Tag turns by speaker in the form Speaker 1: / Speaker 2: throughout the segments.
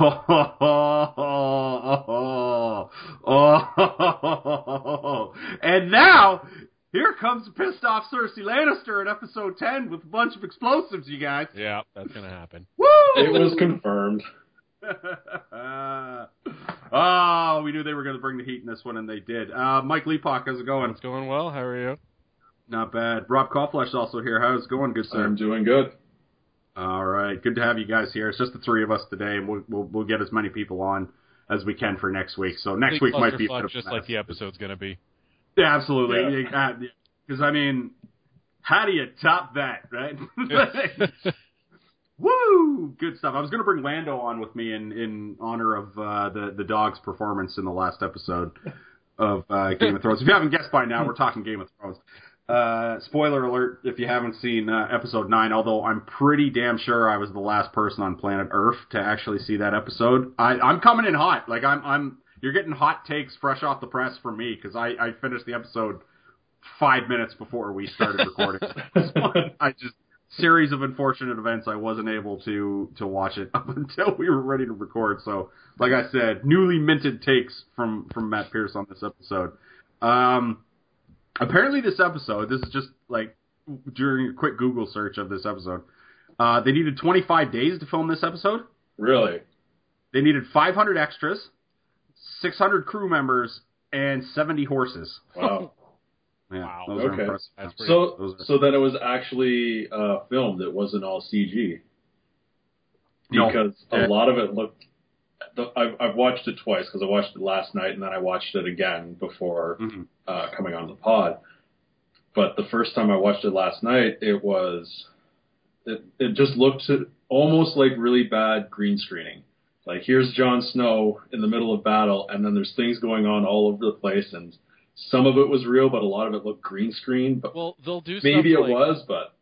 Speaker 1: Oh, oh, and now here comes pissed off Cersei Lannister in episode ten with a bunch of explosives, you guys.
Speaker 2: Yeah, that's gonna happen.
Speaker 1: Woo!
Speaker 3: It was confirmed.
Speaker 1: oh, we knew they were going to bring the heat in this one, and they did. Uh, Mike Leapock, how's it going?
Speaker 2: It's going well. How are you?
Speaker 1: Not bad. Rob Kauflesh also here. How's it going, good sir?
Speaker 3: I'm doing good.
Speaker 1: All right, good to have you guys here. It's just the three of us today, and we'll we'll, we'll get as many people on as we can for next week. So next week might be a bit
Speaker 2: clusterfuck,
Speaker 1: of
Speaker 2: just like the episode's gonna be.
Speaker 1: Yeah, absolutely. Because I mean, how do you top that, right? Woo! Good stuff. I was going to bring Lando on with me in in honor of uh, the the dog's performance in the last episode of uh, Game of Thrones. If you haven't guessed by now, we're talking Game of Thrones. Uh, spoiler alert if you haven't seen uh, episode 9, although I'm pretty damn sure I was the last person on planet Earth to actually see that episode. I, I'm coming in hot. Like, I'm, I'm, you're getting hot takes fresh off the press from me because I, I finished the episode five minutes before we started recording. I just, series of unfortunate events, I wasn't able to, to watch it up until we were ready to record. So, like I said, newly minted takes from, from Matt Pierce on this episode. Um, apparently this episode, this is just like during a quick Google search of this episode, uh, they needed 25 days to film this episode.
Speaker 3: Really?
Speaker 1: They needed 500 extras, 600 crew members, and 70 horses.
Speaker 3: Wow.
Speaker 1: Yeah,
Speaker 2: Wow.
Speaker 1: those are
Speaker 3: Okay.
Speaker 1: impressive.
Speaker 2: Pretty.
Speaker 3: So,
Speaker 1: Those are-
Speaker 3: so then it was actually uh, filmed. It wasn't all CG because
Speaker 1: Yeah.
Speaker 3: a lot of it looked. I've, I've watched it twice because I watched it last night and then I watched it again before
Speaker 1: Mhm.
Speaker 3: uh, coming on the pod. But the first time I watched it last night, it was it it just looked almost like really bad green screening. Like here's Jon Snow in the middle of battle, and then there's things going on all over the place, and some of it was real, but a lot of it looked green screen. But
Speaker 2: well, they'll do
Speaker 3: maybe it
Speaker 2: like,
Speaker 3: was, but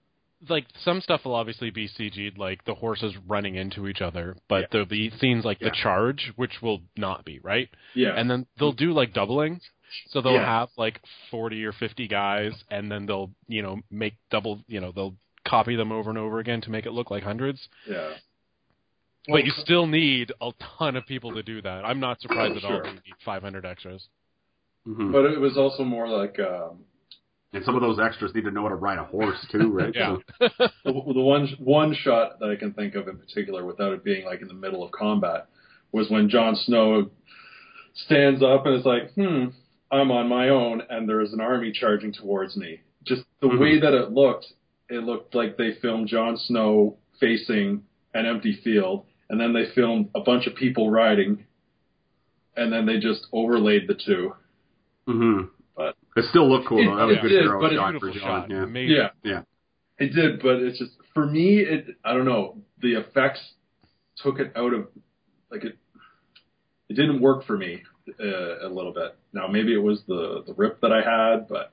Speaker 2: like some stuff will obviously be CG'd, like the horses running into each other, but there'll be scenes like
Speaker 1: Yeah.
Speaker 2: the charge, which will not be right.
Speaker 3: yeah,
Speaker 2: And then they'll do like doubling, so they'll
Speaker 3: Yeah.
Speaker 2: have like forty or fifty guys, and then they'll you know make double, you know they'll copy them over and over again to make it look like hundreds.
Speaker 3: yeah.
Speaker 2: But you still need a ton of people to do that. I'm not surprised at all
Speaker 3: Sure.
Speaker 2: that you need 500 extras.
Speaker 1: Mhm.
Speaker 3: But it was also more like um,
Speaker 1: And some of those extras need to know how to ride a horse too, right?
Speaker 2: Yeah.
Speaker 1: So-
Speaker 3: the, the one one shot that I can think of in particular, without it being like in the middle of combat, was when Jon Snow stands up and is like, "Hmm, I'm on my own," and there is an army charging towards me. Just the
Speaker 1: Mhm.
Speaker 3: way that it looked, it looked like they filmed Jon Snow facing an empty field, and then they filmed a bunch of people riding, and then they just overlaid the two.
Speaker 1: Mhm.
Speaker 3: But-
Speaker 1: it still looked cool. though. That was
Speaker 3: It
Speaker 1: a good
Speaker 3: did,
Speaker 1: hero
Speaker 3: but it's
Speaker 1: shot
Speaker 2: Beautiful
Speaker 1: for
Speaker 2: shot.
Speaker 1: Yeah.
Speaker 2: Amazing.
Speaker 3: Yeah,
Speaker 1: Yeah.
Speaker 3: It did, but it's just for me. It I don't know. The effects took it out of like it. It didn't work for me uh, a little bit. Now maybe it was the the rip that I had, but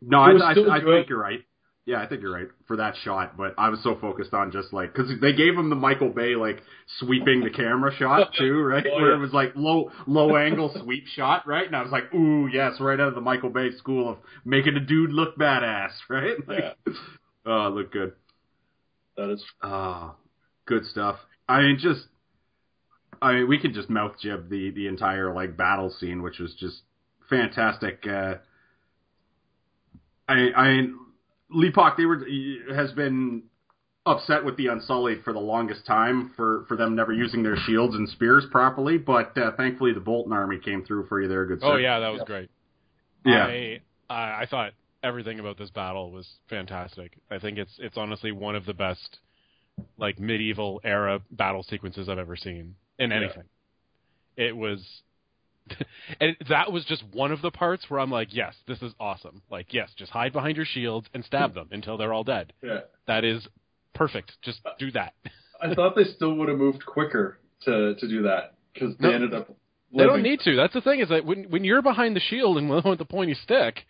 Speaker 1: No,
Speaker 3: It
Speaker 1: I, I, I think you're right. Yeah, I think you're right for that shot. But I was so focused on just like because they gave him the Michael Bay like sweeping the camera shot too, right?
Speaker 3: Oh,
Speaker 1: Where it was like low low angle sweep shot, right? And I was like, ooh, yes, right out of the Michael Bay school of making a dude look badass, right? Like,
Speaker 3: yeah,
Speaker 1: oh, look good.
Speaker 3: that is
Speaker 1: Ah, good stuff. I mean, just, I mean, we could just mouth jib the the entire like battle scene, which was just fantastic. Uh, I, I mean, Leapock, they were has been upset with the Unsullied for the longest time for for them never using their shields and spears properly, but uh, thankfully the Bolton army came through for you there, good sir.
Speaker 2: Oh yeah, that was great.
Speaker 1: yeah.
Speaker 2: I, I I thought everything about this battle was fantastic. I think it's it's honestly one of the best like medieval era battle sequences I've ever seen in
Speaker 3: Yeah.
Speaker 2: anything. It was and that was just one of the parts where I'm like, yes, this is awesome. Like, yes, just hide behind your shields and stab them until they're all dead.
Speaker 3: yeah.
Speaker 2: That is perfect. Just do that.
Speaker 3: I thought they still would have moved quicker to to do that because they
Speaker 2: No,
Speaker 3: ended up.
Speaker 2: They don't need to. That's the thing is that when when you're behind the shield and with the pointy stick,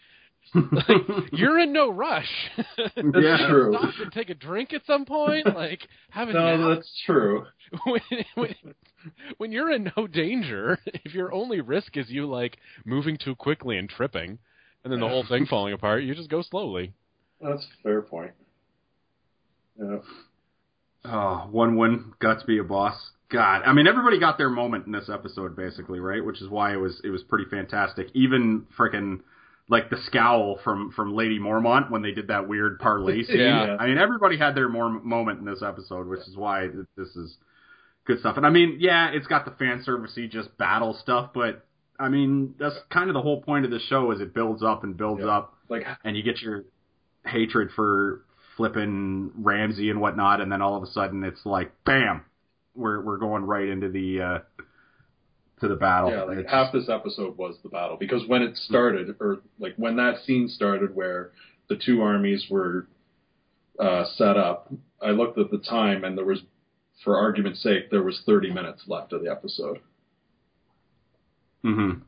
Speaker 2: like, you're in no rush.
Speaker 3: That's
Speaker 1: Yeah.
Speaker 3: true.
Speaker 2: Stop and take a drink at some point. Like have a
Speaker 3: No,
Speaker 2: nap.
Speaker 3: that's true.
Speaker 2: when, when, when you're in no danger, if your only risk is you like moving too quickly and tripping, and then the whole thing falling apart, you just go slowly.
Speaker 3: That's a fair point. Yeah.
Speaker 1: Oh, one win, got to be a boss. God, I mean, everybody got their moment in this episode, basically, right? Which is why it was it was pretty fantastic. Even freaking like the scowl from from Lady Mormont when they did that weird parlay scene.
Speaker 2: Yeah.
Speaker 1: I mean, everybody had their more moment in this episode, which is why this is good stuff. And I mean, yeah, it's got the fan servicey just battle stuff, but I mean, that's kind of the whole point of the show is it builds up and builds
Speaker 3: Yeah.
Speaker 1: up,
Speaker 3: Like
Speaker 1: and you get your hatred for flipping Ramsay and whatnot, and then all of a sudden it's like, bam, we're we're going right into the uh, to the battle.
Speaker 3: Yeah, like
Speaker 1: it's
Speaker 3: half this episode was the battle because when it started, or like when that scene started where the two armies were uh, set up, I looked at the time and there was, for argument's sake, there was 30 minutes left of the episode.
Speaker 1: Mhm.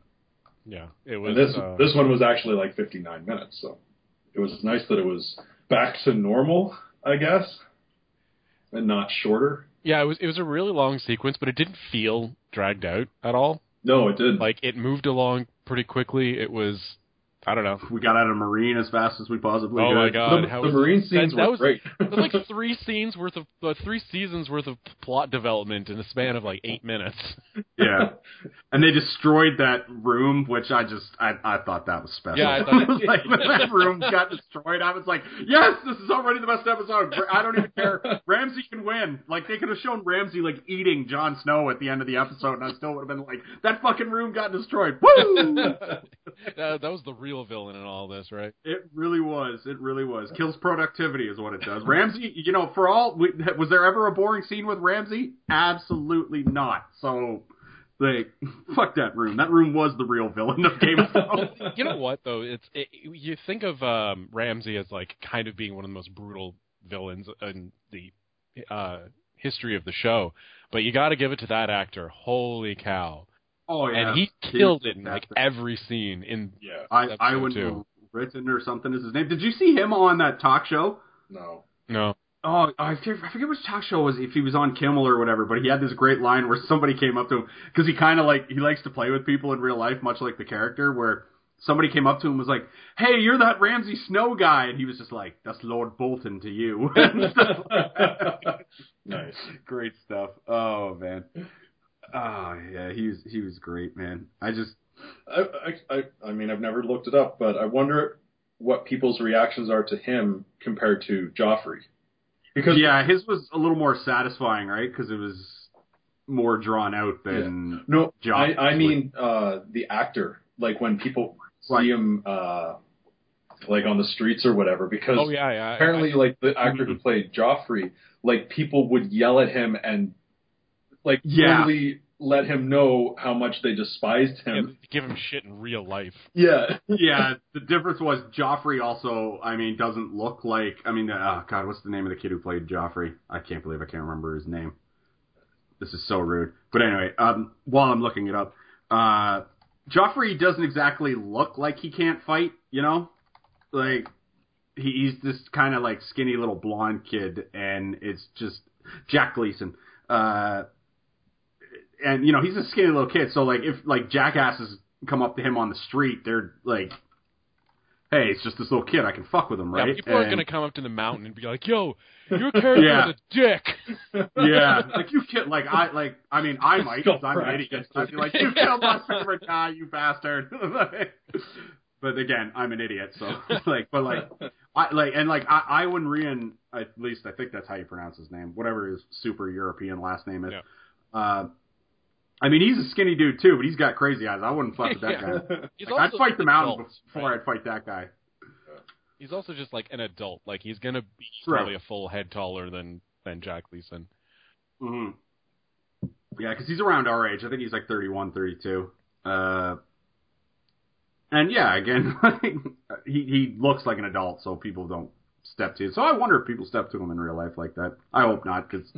Speaker 2: Yeah, it was.
Speaker 3: And this
Speaker 2: uh,
Speaker 3: this one was actually like 59 minutes, so it was nice that it was back to normal, I guess, and not shorter.
Speaker 2: yeah, it was. It was a really long sequence, but it didn't feel dragged out at all.
Speaker 3: No, it didn't.
Speaker 2: Like it moved along pretty quickly. It was. I don't know.
Speaker 1: We got out of Meereen as fast as we possibly
Speaker 2: Oh
Speaker 1: could.
Speaker 2: Oh my god!
Speaker 3: the,
Speaker 2: how
Speaker 3: the
Speaker 2: was-
Speaker 3: Meereen scenes
Speaker 2: that, that
Speaker 3: were
Speaker 2: was,
Speaker 3: great.
Speaker 2: It was like three scenes worth of uh, three seasons worth of plot development in a span of like eight minutes.
Speaker 1: Yeah, and they destroyed that room, which I just I I thought that was special.
Speaker 2: Yeah, I thought-
Speaker 1: was like when that room got destroyed, I was like, yes, this is already the best episode. I don't even care. Ramsay can win. Like they could have shown Ramsay like eating Jon Snow at the end of the episode, and I still would have been like, that fucking room got destroyed. Woo!
Speaker 2: That, that was the real villain in all this, right?
Speaker 1: It really was. It really was. Kills productivity is what it does. Ramsay, you know, for all we, was there ever a boring scene with Ramsay? Absolutely not. So, like, fuck that room. That room was the real villain of Game of Thrones.
Speaker 2: You know what though? It's it, you think of um, Ramsay as like kind of being one of the most brutal villains in the uh, history of the show, but you got to give it to that actor. Holy cow!
Speaker 1: Oh yeah,
Speaker 2: and he
Speaker 1: was
Speaker 2: killed it in like every scene. In
Speaker 3: yeah,
Speaker 1: I
Speaker 2: episode
Speaker 1: I went
Speaker 2: two.
Speaker 1: written or something is his name. Did you see him on that talk show?
Speaker 3: no.
Speaker 2: no,
Speaker 1: Oh, I forget, which talk show it was if he was on Kimmel or whatever, but he had this great line where somebody came up to him because he kind of like he likes to play with people in real life, much like the character. Where somebody came up to him and was like, "Hey, you're that Ramsay Snow guy," and he was just like, "That's Lord Bolton to you." And stuff like that.
Speaker 3: Nice.
Speaker 1: great stuff. Oh man. Oh yeah, he was he was great, man. I just
Speaker 3: I, I, I, I mean, I've never looked it up, but I wonder what people's reactions are to him compared to Joffrey. Because
Speaker 1: yeah, his was a little more satisfying, right? Because it was more drawn out than
Speaker 3: no,
Speaker 1: Joffrey.
Speaker 3: I, I mean uh, the actor. Like when people
Speaker 1: Right.
Speaker 3: see him, uh, like on the streets or whatever. Because
Speaker 2: oh yeah, yeah.
Speaker 3: apparently, like the actor
Speaker 1: Mm-hmm.
Speaker 3: who played Joffrey, like people would yell at him and like
Speaker 1: Yeah.
Speaker 3: totally let him know how much they despised
Speaker 2: I, yeah,
Speaker 3: him.
Speaker 2: give him shit in real life.
Speaker 3: Yeah.
Speaker 1: yeah, the difference was Joffrey also, I mean, doesn't look like. I mean, oh god, what's the name of the kid who played Joffrey? I can't believe I can't remember his name. This is so rude. But anyway, um, while I'm looking it up, uh, Joffrey doesn't exactly look like he can't fight. You know, like he, he's this kind of like skinny little blonde kid, and it's just Jack Gleeson. Uh, and you know he's a skinny little kid, so like if like jackasses come up to him on the street, they're like, "Hey, it's just this little kid. I can fuck with him, right?"
Speaker 2: Yeah, people aren't gonna come up to the mountain and be like, "Yo, your character
Speaker 1: Yeah.
Speaker 2: is a dick."
Speaker 1: yeah, like you kid, like I, like I mean, I might because I'm an idiot. I'd be like, you killed my favorite guy, you bastard. but again, I'm an idiot, so like, but like, I like and like I, Iwan Rheon, at least I think that's how you pronounce his name, whatever his super European last name is.
Speaker 2: Yeah.
Speaker 1: Uh, I mean, he's a skinny dude too, but he's got crazy eyes. I wouldn't fuck with that
Speaker 2: Yeah.
Speaker 1: guy. Like, I'd fight the
Speaker 2: an
Speaker 1: mountain
Speaker 2: adult,
Speaker 1: before
Speaker 2: right?
Speaker 1: I'd fight that guy.
Speaker 2: He's also just like an adult. Like he's gonna be
Speaker 1: True.
Speaker 2: probably a full head taller than than Jack Gleeson.
Speaker 1: hmm Yeah, because he's around our age. I think he's like 31, 32. Uh, and yeah, again, he he looks like an adult, so people don't step to. Him. So I wonder if people step to him in real life like that. I hope not, because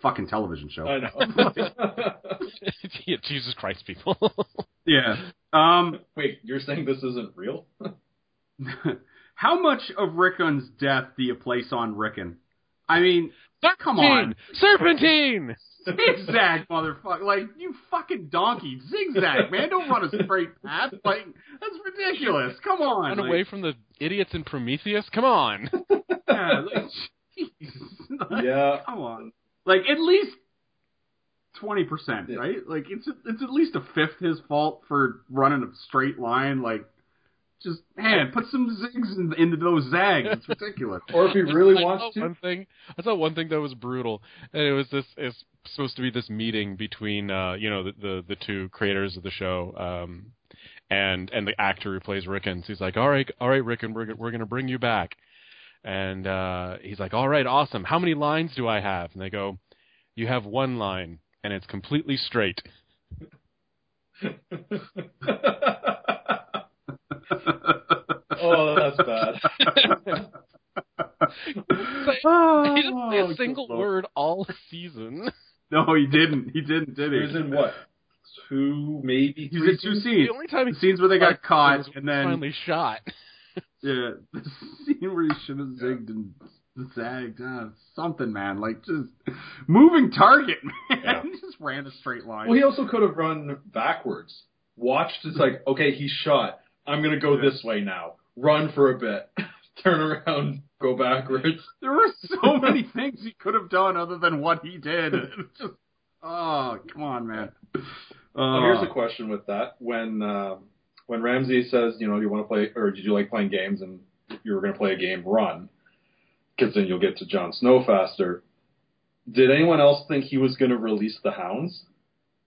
Speaker 1: fucking television show.
Speaker 3: I know.
Speaker 2: Yeah, Jesus Christ, people.
Speaker 1: yeah. Um,
Speaker 3: Wait, you're saying this isn't real?
Speaker 1: how much of Rickon's death do you place on Rickon? I mean, come on.
Speaker 2: Serpentine.
Speaker 1: Zigzag, motherfucker! Like you fucking donkey, zigzag, man! Don't run a straight path. Like that's ridiculous. Come on,
Speaker 2: Run
Speaker 1: like,
Speaker 2: away from the idiots in Prometheus. Come on.
Speaker 1: yeah, like,
Speaker 3: Yeah.
Speaker 1: Come on. Like at least twenty percent,
Speaker 3: Yeah.
Speaker 1: right? Like it's it's at least a fifth his fault for running a straight line. Like just man, put some zigs in, into those zags. It's ridiculous.
Speaker 3: Or if he really
Speaker 2: I
Speaker 3: wants to.
Speaker 2: One thing, I saw one thing that was brutal, and it was this. It's supposed to be this meeting between, uh, you know, the, the the two creators of the show, um, and and the actor who plays Rickens. He's like, all right, all right, Rickon, we're we're gonna bring you back, and uh, he's like, all right, awesome. How many lines do I have? And they go, you have one line, and it's completely straight.
Speaker 3: oh, that's bad.
Speaker 1: oh,
Speaker 2: he didn't say a single
Speaker 1: Lord.
Speaker 2: word all season.
Speaker 1: No, he didn't. He didn't. Did
Speaker 3: He
Speaker 1: he?
Speaker 3: was in what? Two, maybe
Speaker 1: He was in two
Speaker 3: scenes?
Speaker 1: scenes.
Speaker 2: The only time he
Speaker 1: The scenes where they got caught, and then
Speaker 2: finally shot.
Speaker 1: Yeah, the scene where he should have zigged and zagged. Uh, something, man. Like just moving target, man.
Speaker 3: Yeah.
Speaker 1: he just ran a straight line.
Speaker 3: Well, he also could have run backwards. Watched, it's like, okay, he's shot. I'm going to go
Speaker 1: Yeah.
Speaker 3: this way now. Run for a bit. Turn around, go backwards.
Speaker 1: There were so many things he could have done other than what he did. Just, oh, come on, man.
Speaker 3: So
Speaker 1: Uh,
Speaker 3: here's the question with that: when um, when Ramsay says, you know, do you want to play, or did you like playing games, and if you were going to play a game, run, because then you'll get to Jon Snow faster. Did anyone else think he was going to release the hounds?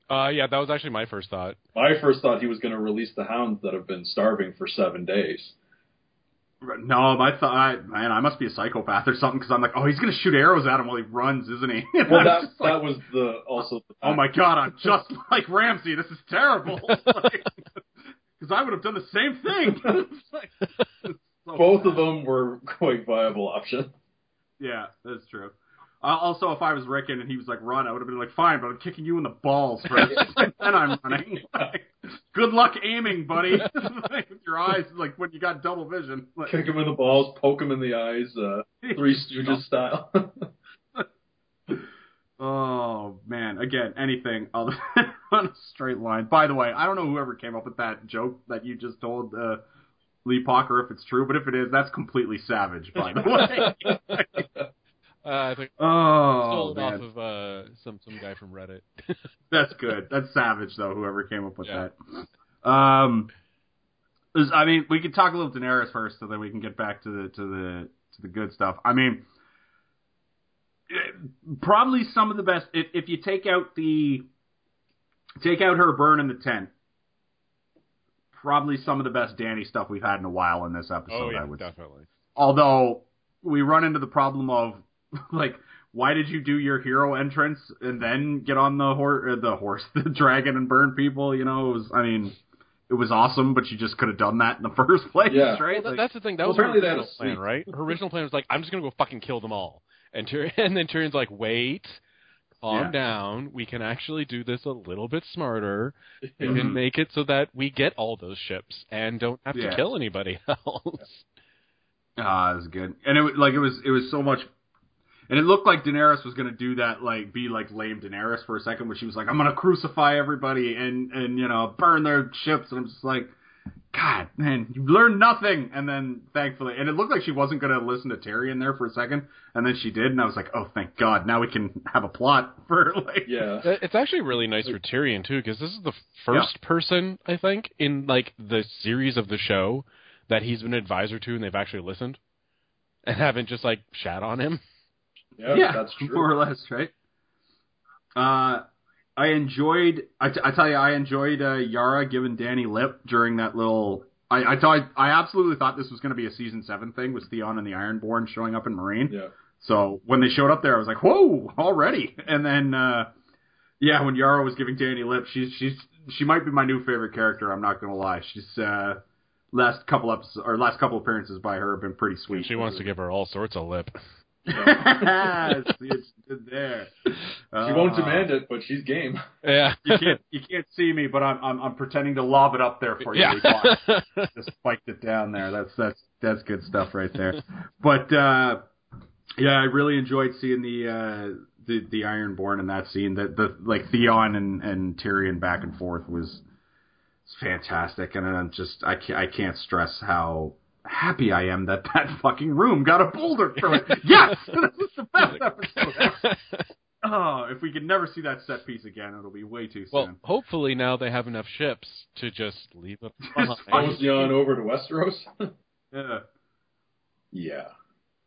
Speaker 2: Uh, yeah, that was actually my first thought.
Speaker 3: I first thought he was going to release the hounds that have been starving for seven days.
Speaker 1: No, I thought, man, I must be a psychopath or something because I'm like, oh, he's gonna shoot arrows at him while he runs, isn't he? And
Speaker 3: Well,
Speaker 1: I'm
Speaker 3: that
Speaker 1: like,
Speaker 3: that was the also. The
Speaker 1: oh my god, I'm just like Ramsay. This is terrible. Because I would have done the same thing. Like- so
Speaker 3: Both
Speaker 1: bad.
Speaker 3: of them were quite viable options.
Speaker 1: Yeah, that's true. Uh, also, if I was Rickon and he was like, run, I would have been like, fine, but I'm kicking you in the balls first, and then I'm running. Like, good luck aiming, buddy. Like, With your eyes, like when you got double vision. Like,
Speaker 3: Kick him in the balls, poke him in the eyes, uh, Three Stooges style.
Speaker 1: Oh man! Again, anything other than on a straight line. By the way, I don't know whoever came up with that joke that you just told uh, Lee Pocker if it's true, but if it is, that's completely savage. By the way.
Speaker 2: Uh, I think
Speaker 1: oh
Speaker 2: stole it off of uh, some some guy from Reddit.
Speaker 1: that's good. That's savage though. Whoever came up with
Speaker 2: Yeah.
Speaker 1: that. Um, I mean, we could talk a little Daenerys first, so then we can get back to the to the to the good stuff. I mean, probably some of the best. If if you take out the take out her burn in the tent, probably some of the best Dany stuff we've had in a while in this episode.
Speaker 2: oh yeah,
Speaker 1: I would say.
Speaker 2: definitely.
Speaker 1: Although we run into the problem of like, why did you do your hero entrance and then get on the horse, uh, the horse, the dragon, and burn people? You know, it was. I mean, it was awesome, but you just could have done that in the first place,
Speaker 3: Yeah.
Speaker 1: right?
Speaker 2: Well, that,
Speaker 1: Like,
Speaker 2: that's the thing. That
Speaker 3: Well,
Speaker 2: was her
Speaker 3: apparently they
Speaker 2: original plan, right? Her original plan was like, I'm just gonna go fucking kill them all, and Tyr- and then Tyrion's like, wait, calm
Speaker 1: Yeah.
Speaker 2: down. We can actually do this a little bit smarter. We can make it so that we get all those ships and don't have
Speaker 1: Yeah.
Speaker 2: to kill anybody else.
Speaker 1: Ah, it was good, and it was like it was it was so much, and it looked like Daenerys was gonna do that, like be like lame Daenerys for a second, where she was like, "I'm gonna crucify everybody and and you know burn their ships," and I'm just like, God, man, you learned nothing, and then thankfully, and it looked like she wasn't gonna listen to Tyrion there for a second, and then she did, and I was like, oh, thank God, now we can have a plot for like,
Speaker 3: yeah.
Speaker 2: It's actually really nice for Tyrion too, because this is the first person I think in like the series of the show that he's been an advisor to, and they've actually listened and haven't just like shat on him.
Speaker 3: Yeah, that's true.
Speaker 1: more or less, right? Uh, I enjoyed. I, t- I tell you, I enjoyed uh, Yara giving Dany lip during that little. I I thought I absolutely thought this was going to be a season seven thing with Theon and the Ironborn showing up in Meereen.
Speaker 3: Yeah.
Speaker 1: So when they showed up there, I was like, "Whoa, already!" And then, uh, yeah, when Yara was giving Dany lip, she's she's she might be my new favorite character. I'm not gonna lie. She's uh, last couple episodes or last couple appearances by her have been pretty sweet.
Speaker 2: She wants to give her all sorts of lip.
Speaker 1: See what she did there.
Speaker 3: She won't
Speaker 1: Uh,
Speaker 3: demand it, but she's game.
Speaker 2: Yeah.
Speaker 1: You can't you can't see me, but I'm I'm, I'm pretending to lob it up there for you.
Speaker 2: yeah.
Speaker 1: Lee. Just spiked it down there. That's that's that's good stuff right there. But uh, yeah, I really enjoyed seeing the uh, the the Ironborn in that scene. That the like Theon and and Tyrion back and forth was was fantastic, and I'm just I can't I can't stress how happy I am that that fucking room got a boulder through it. yes, this is the best episode. Oh, if we could never see that set piece again, it'll be way too
Speaker 2: well,
Speaker 1: soon.
Speaker 2: Well, hopefully now they have enough ships to just leave it
Speaker 1: Just
Speaker 2: behind.
Speaker 3: on over to Westeros.
Speaker 1: Yeah.
Speaker 3: yeah.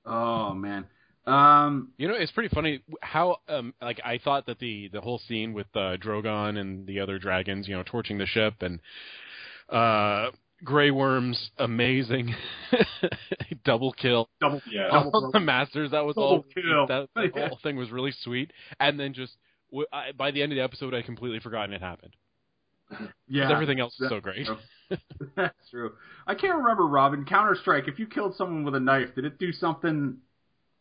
Speaker 1: Oh man. Um.
Speaker 2: You know, it's pretty funny how um like I thought that the the whole scene with uh, Drogon and the other dragons, you know, torching the ship and uh Grey Worm's amazing double kill.
Speaker 1: Double.
Speaker 3: Yeah.
Speaker 1: Double
Speaker 2: All the masters that was all
Speaker 1: Double kill.
Speaker 2: that, that
Speaker 1: Yeah.
Speaker 2: whole thing was really sweet and then just w- I, by the end of the episode I completely forgotten it happened.
Speaker 1: Yeah.
Speaker 2: Everything else is so great.
Speaker 1: true. That's true. I can't remember, Robin. Counter Strike. If you killed someone with a knife, did it do something?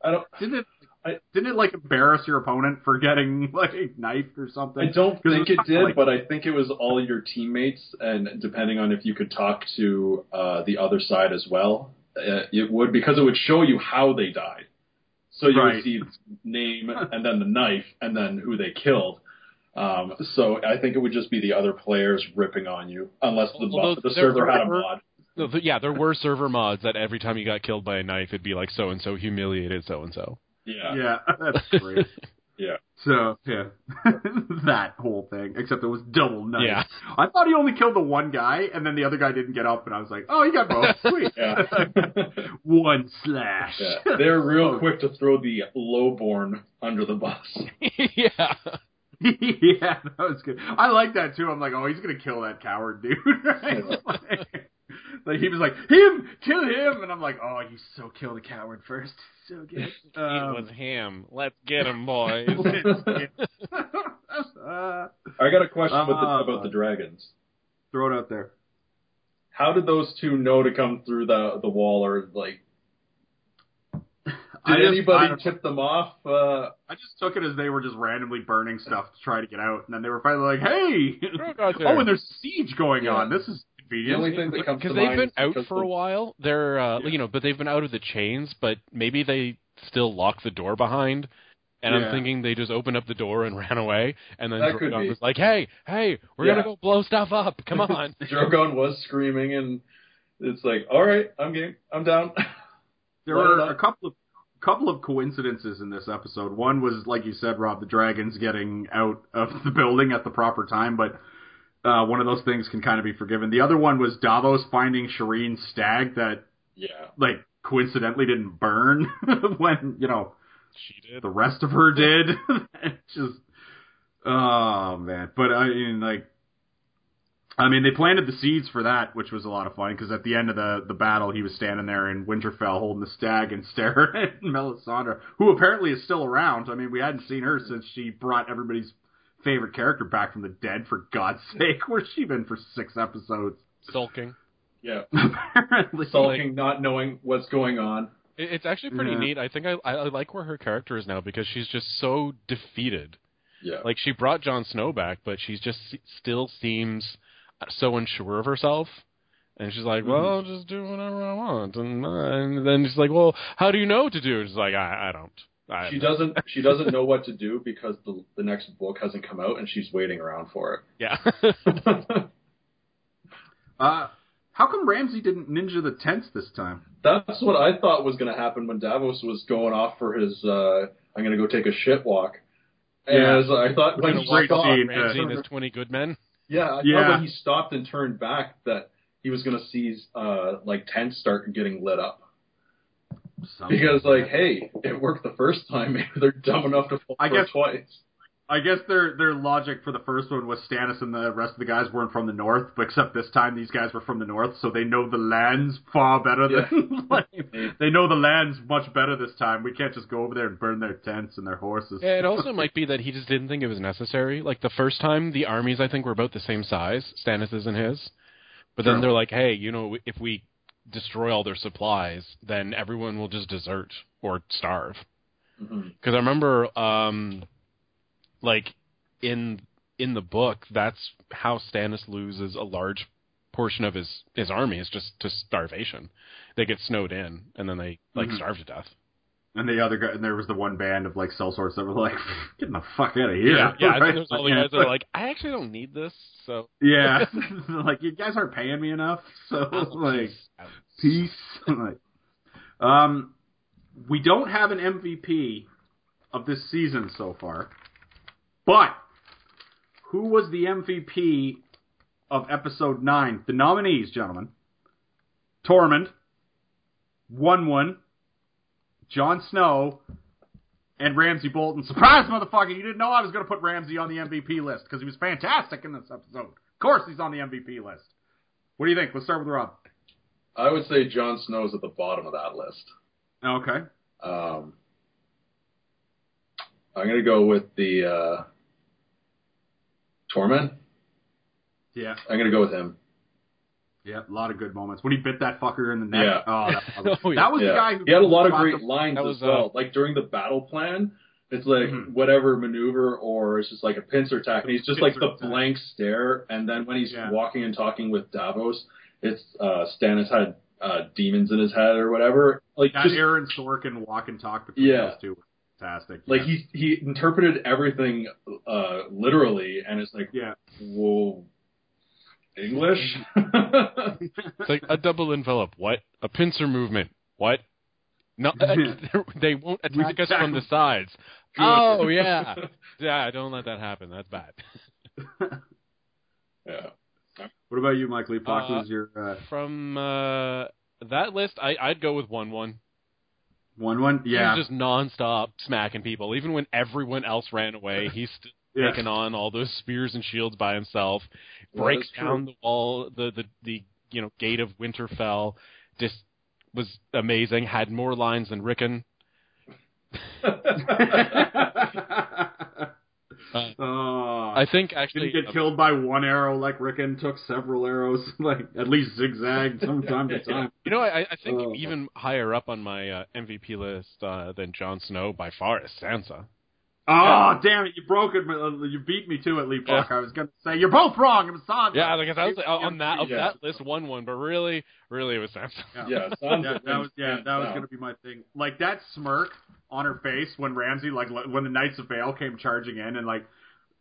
Speaker 3: I don't.
Speaker 1: Didn't it?
Speaker 3: I-
Speaker 1: didn't it like embarrass your opponent for getting like knifed or something?
Speaker 3: I don't think
Speaker 1: it
Speaker 3: it did,
Speaker 1: like-
Speaker 3: but I think it was all your teammates, and depending on if you could talk to uh, the other side as well, uh, it would because it would show you how they died. So you
Speaker 1: Right.
Speaker 3: would see name and then the knife and then who they killed. Um, so I think it would just be the other players ripping on you, unless the,
Speaker 2: Although
Speaker 3: the
Speaker 2: there
Speaker 3: server had a mod.
Speaker 2: No, th- yeah, there were server mods that every time you got killed by a knife, it'd be like so and so humiliated so and so.
Speaker 3: Yeah.
Speaker 1: Yeah, that's great.
Speaker 3: Yeah.
Speaker 1: So yeah, that whole thing. Except it was double knife.
Speaker 2: Yeah.
Speaker 1: I thought he only killed the one guy, and then the other guy didn't get up, and I was like, oh, he got both. Sweet. One slash.
Speaker 3: Yeah. They're real quick to throw the lowborn under the bus.
Speaker 2: yeah.
Speaker 1: yeah, that was good. I like that too. I'm like, oh, he's gonna kill that coward dude. Right? Like, like, he was like, him, kill him, and I'm like, oh, you so kill the coward first. So good.
Speaker 2: it
Speaker 1: Um,
Speaker 2: was him. Let's get him, boys.
Speaker 1: uh,
Speaker 3: I got a question with the,
Speaker 1: Uh,
Speaker 3: about the dragons.
Speaker 1: throw it out there.
Speaker 3: How did those two know to come through the the wall, or like did
Speaker 1: just-
Speaker 3: anybody
Speaker 1: don't-
Speaker 3: tip them off? Uh,
Speaker 1: I just took it as they were just randomly burning stuff to try to get out, and then they were finally like, "Hey, oh, and there's siege going
Speaker 3: Yeah.
Speaker 1: on. This is
Speaker 3: the only thing that comes to
Speaker 2: because they've been out for a while. They're uh,
Speaker 3: Yeah.
Speaker 2: you know, but they've been out of the chains. But maybe they still lock the door behind. And
Speaker 1: Yeah.
Speaker 2: I'm thinking they just opened up the door and ran away. And then
Speaker 3: That
Speaker 2: Drogon was like, "Hey, hey, we're
Speaker 3: Yeah.
Speaker 2: gonna go blow stuff up. Come on."
Speaker 3: Drogon was screaming, and it's like, all right, I'm game, I'm down.
Speaker 1: There
Speaker 3: Let
Speaker 1: were a couple of couple of coincidences in this episode. One was, like you said, Rob, the dragons getting out of the building at the proper time, but uh, one of those things can kind of be forgiven. The other one was Davos finding Shireen's stag that,
Speaker 3: yeah,
Speaker 1: like, coincidentally didn't burn when you know
Speaker 2: she did.
Speaker 1: the rest of her did. Just, oh man. But I mean, like, I mean, they planted the seeds for that, which was a lot of fun because at the end of the the battle, he was standing there in Winterfell holding the stag and staring at Melisandre, who apparently is still around. I mean, we hadn't seen her since she brought everybody's favorite character back from the dead. For God's sake, where's she been for six episodes?
Speaker 2: Sulking.
Speaker 3: yeah,
Speaker 1: apparently,
Speaker 3: sulking, not knowing what's going on.
Speaker 2: It's actually pretty
Speaker 1: Yeah.
Speaker 2: neat. I think I, I I like where her character is now because she's just so defeated.
Speaker 3: Yeah,
Speaker 2: Like she brought Jon Snow back, but she's just still seems so unsure of herself. And she's like, "Well, I'll just do whatever I want," and, uh, and then she's like, "Well, how do you know what to do?" And she's like, "I, I don't." I,
Speaker 3: she doesn't. She doesn't know what to do because the the next book hasn't come out, and she's waiting around for it. Yeah.
Speaker 1: uh, how come Ramsay didn't ninja the tents this time?
Speaker 3: That's what I thought was going to happen when Davos was going off for his. uh I'm going to go take a shit walk.
Speaker 1: Yeah.
Speaker 3: As I thought when he
Speaker 1: is great
Speaker 3: stopped,
Speaker 1: scene.
Speaker 2: Ramsay and his twenty good men.
Speaker 3: yeah, I
Speaker 1: Yeah.
Speaker 3: thought when he stopped and turned back that he was going to see uh like tents start getting lit up
Speaker 1: Something.
Speaker 3: because like, hey, it worked the first time. Maybe they're dumb enough to fall
Speaker 1: I
Speaker 3: it
Speaker 1: guess-
Speaker 3: twice.
Speaker 1: I guess their their logic for the first one was Stannis and the rest of the guys weren't from the north, but except this time these guys were from the north, so they know the lands far better than like, they know the lands much better this time. We can't just go over there and burn their tents and their horses.
Speaker 2: Yeah, it also might be that he just didn't think it was necessary. Like the first time, the armies I think were about the same size, Stannis's and his. But then
Speaker 1: True.
Speaker 2: they're like, "Hey, you know, if we destroy all their supplies, then everyone will just desert or starve." Because I remember, um, like in in the book, that's how Stannis loses a large portion of his his army is just to starvation. They get snowed in, and then they like
Speaker 1: Mhm.
Speaker 2: starve to death.
Speaker 1: And the other guy, and there was the one band of like sellswords that were like, "Getting the fuck out of here!"
Speaker 2: Yeah, yeah. I think there's all the guys that are like, I actually don't need this, so
Speaker 1: yeah, like you guys aren't paying me enough, so
Speaker 2: I'll
Speaker 1: like,
Speaker 2: peace
Speaker 1: peace. like, um, we don't have an MVP of this season so far, but who was the MVP of episode nine? The nominees, gentlemen: Tormund, Wun Wun, Jon Snow, and Ramsay Bolton. Surprise, motherfucker! You didn't know I was going to put Ramsay on the MVP list because he was fantastic in this episode. Of course, he's on the MVP list. What do you think? Let's start with Rob.
Speaker 3: I would say Jon Snow is at the bottom of that list.
Speaker 1: Okay.
Speaker 3: Um, I'm gonna go with the uh, Tormund.
Speaker 1: Yeah.
Speaker 3: I'm gonna go with him.
Speaker 1: Yeah, a lot of good moments when he bit that fucker in the neck.
Speaker 3: Yeah.
Speaker 1: Oh, that, was,
Speaker 2: Oh, yeah.
Speaker 1: that was
Speaker 3: yeah.
Speaker 1: the guy who
Speaker 3: he had a lot of great
Speaker 1: the-
Speaker 3: lines
Speaker 2: was,
Speaker 3: as well.
Speaker 2: uh,
Speaker 3: like during the battle plan, it's like
Speaker 1: Mhm.
Speaker 3: whatever maneuver or it's just like a pincer attack, and he's just like the
Speaker 1: attack.
Speaker 3: blank stare. And then when he's
Speaker 1: Yeah.
Speaker 3: walking and talking with Davos, it's uh, Stannis had uh, demons in his head or whatever. Like
Speaker 1: that
Speaker 3: just
Speaker 1: Aaron Sorkin walk and talk between
Speaker 3: Yeah.
Speaker 1: those two was fantastic.
Speaker 3: like
Speaker 1: yeah.
Speaker 3: he he interpreted everything uh, literally, and it's like
Speaker 1: yeah.
Speaker 3: whoa. English?
Speaker 2: It's like a double envelope. What? A pincer movement. What? No, they won't attack us from the sides. Oh yeah, yeah. Don't let that happen. That's bad.
Speaker 3: yeah.
Speaker 1: What about you, Mike Leapock?
Speaker 2: Uh,
Speaker 1: your uh,
Speaker 2: From uh, that list, I, I'd go with Wun Wun.
Speaker 1: Wun Wun? Yeah.
Speaker 2: He was just nonstop smacking people. Even when everyone else ran away, he's still
Speaker 1: yeah.
Speaker 2: taking on all those spears and shields by himself. Breaks
Speaker 3: true.
Speaker 2: down the wall, the, the the you know gate of Winterfell. Just was amazing. Had more lines than Rickon.
Speaker 1: oh,
Speaker 2: I think actually
Speaker 1: didn't get killed by one arrow like Rickon took several arrows, like at least zigzagged from time to time.
Speaker 2: You know, I, I think
Speaker 1: Oh.
Speaker 2: even higher up on my uh, MVP list uh, than Jon Snow by far is Sansa.
Speaker 1: Oh, damn it! You broke it. uh, You beat me to it, Leapock. I was gonna say you're both wrong. It was Sansa.
Speaker 2: Yeah, like I was uh, on that of
Speaker 3: Yeah.
Speaker 2: that list, Wun Wun, but really, really it was Sansa.
Speaker 3: yeah, Sansa
Speaker 1: Yeah, that was yeah, that was gonna be my thing. Like that smirk on her face when Ramsay, like when the Knights of Vale came charging in, and like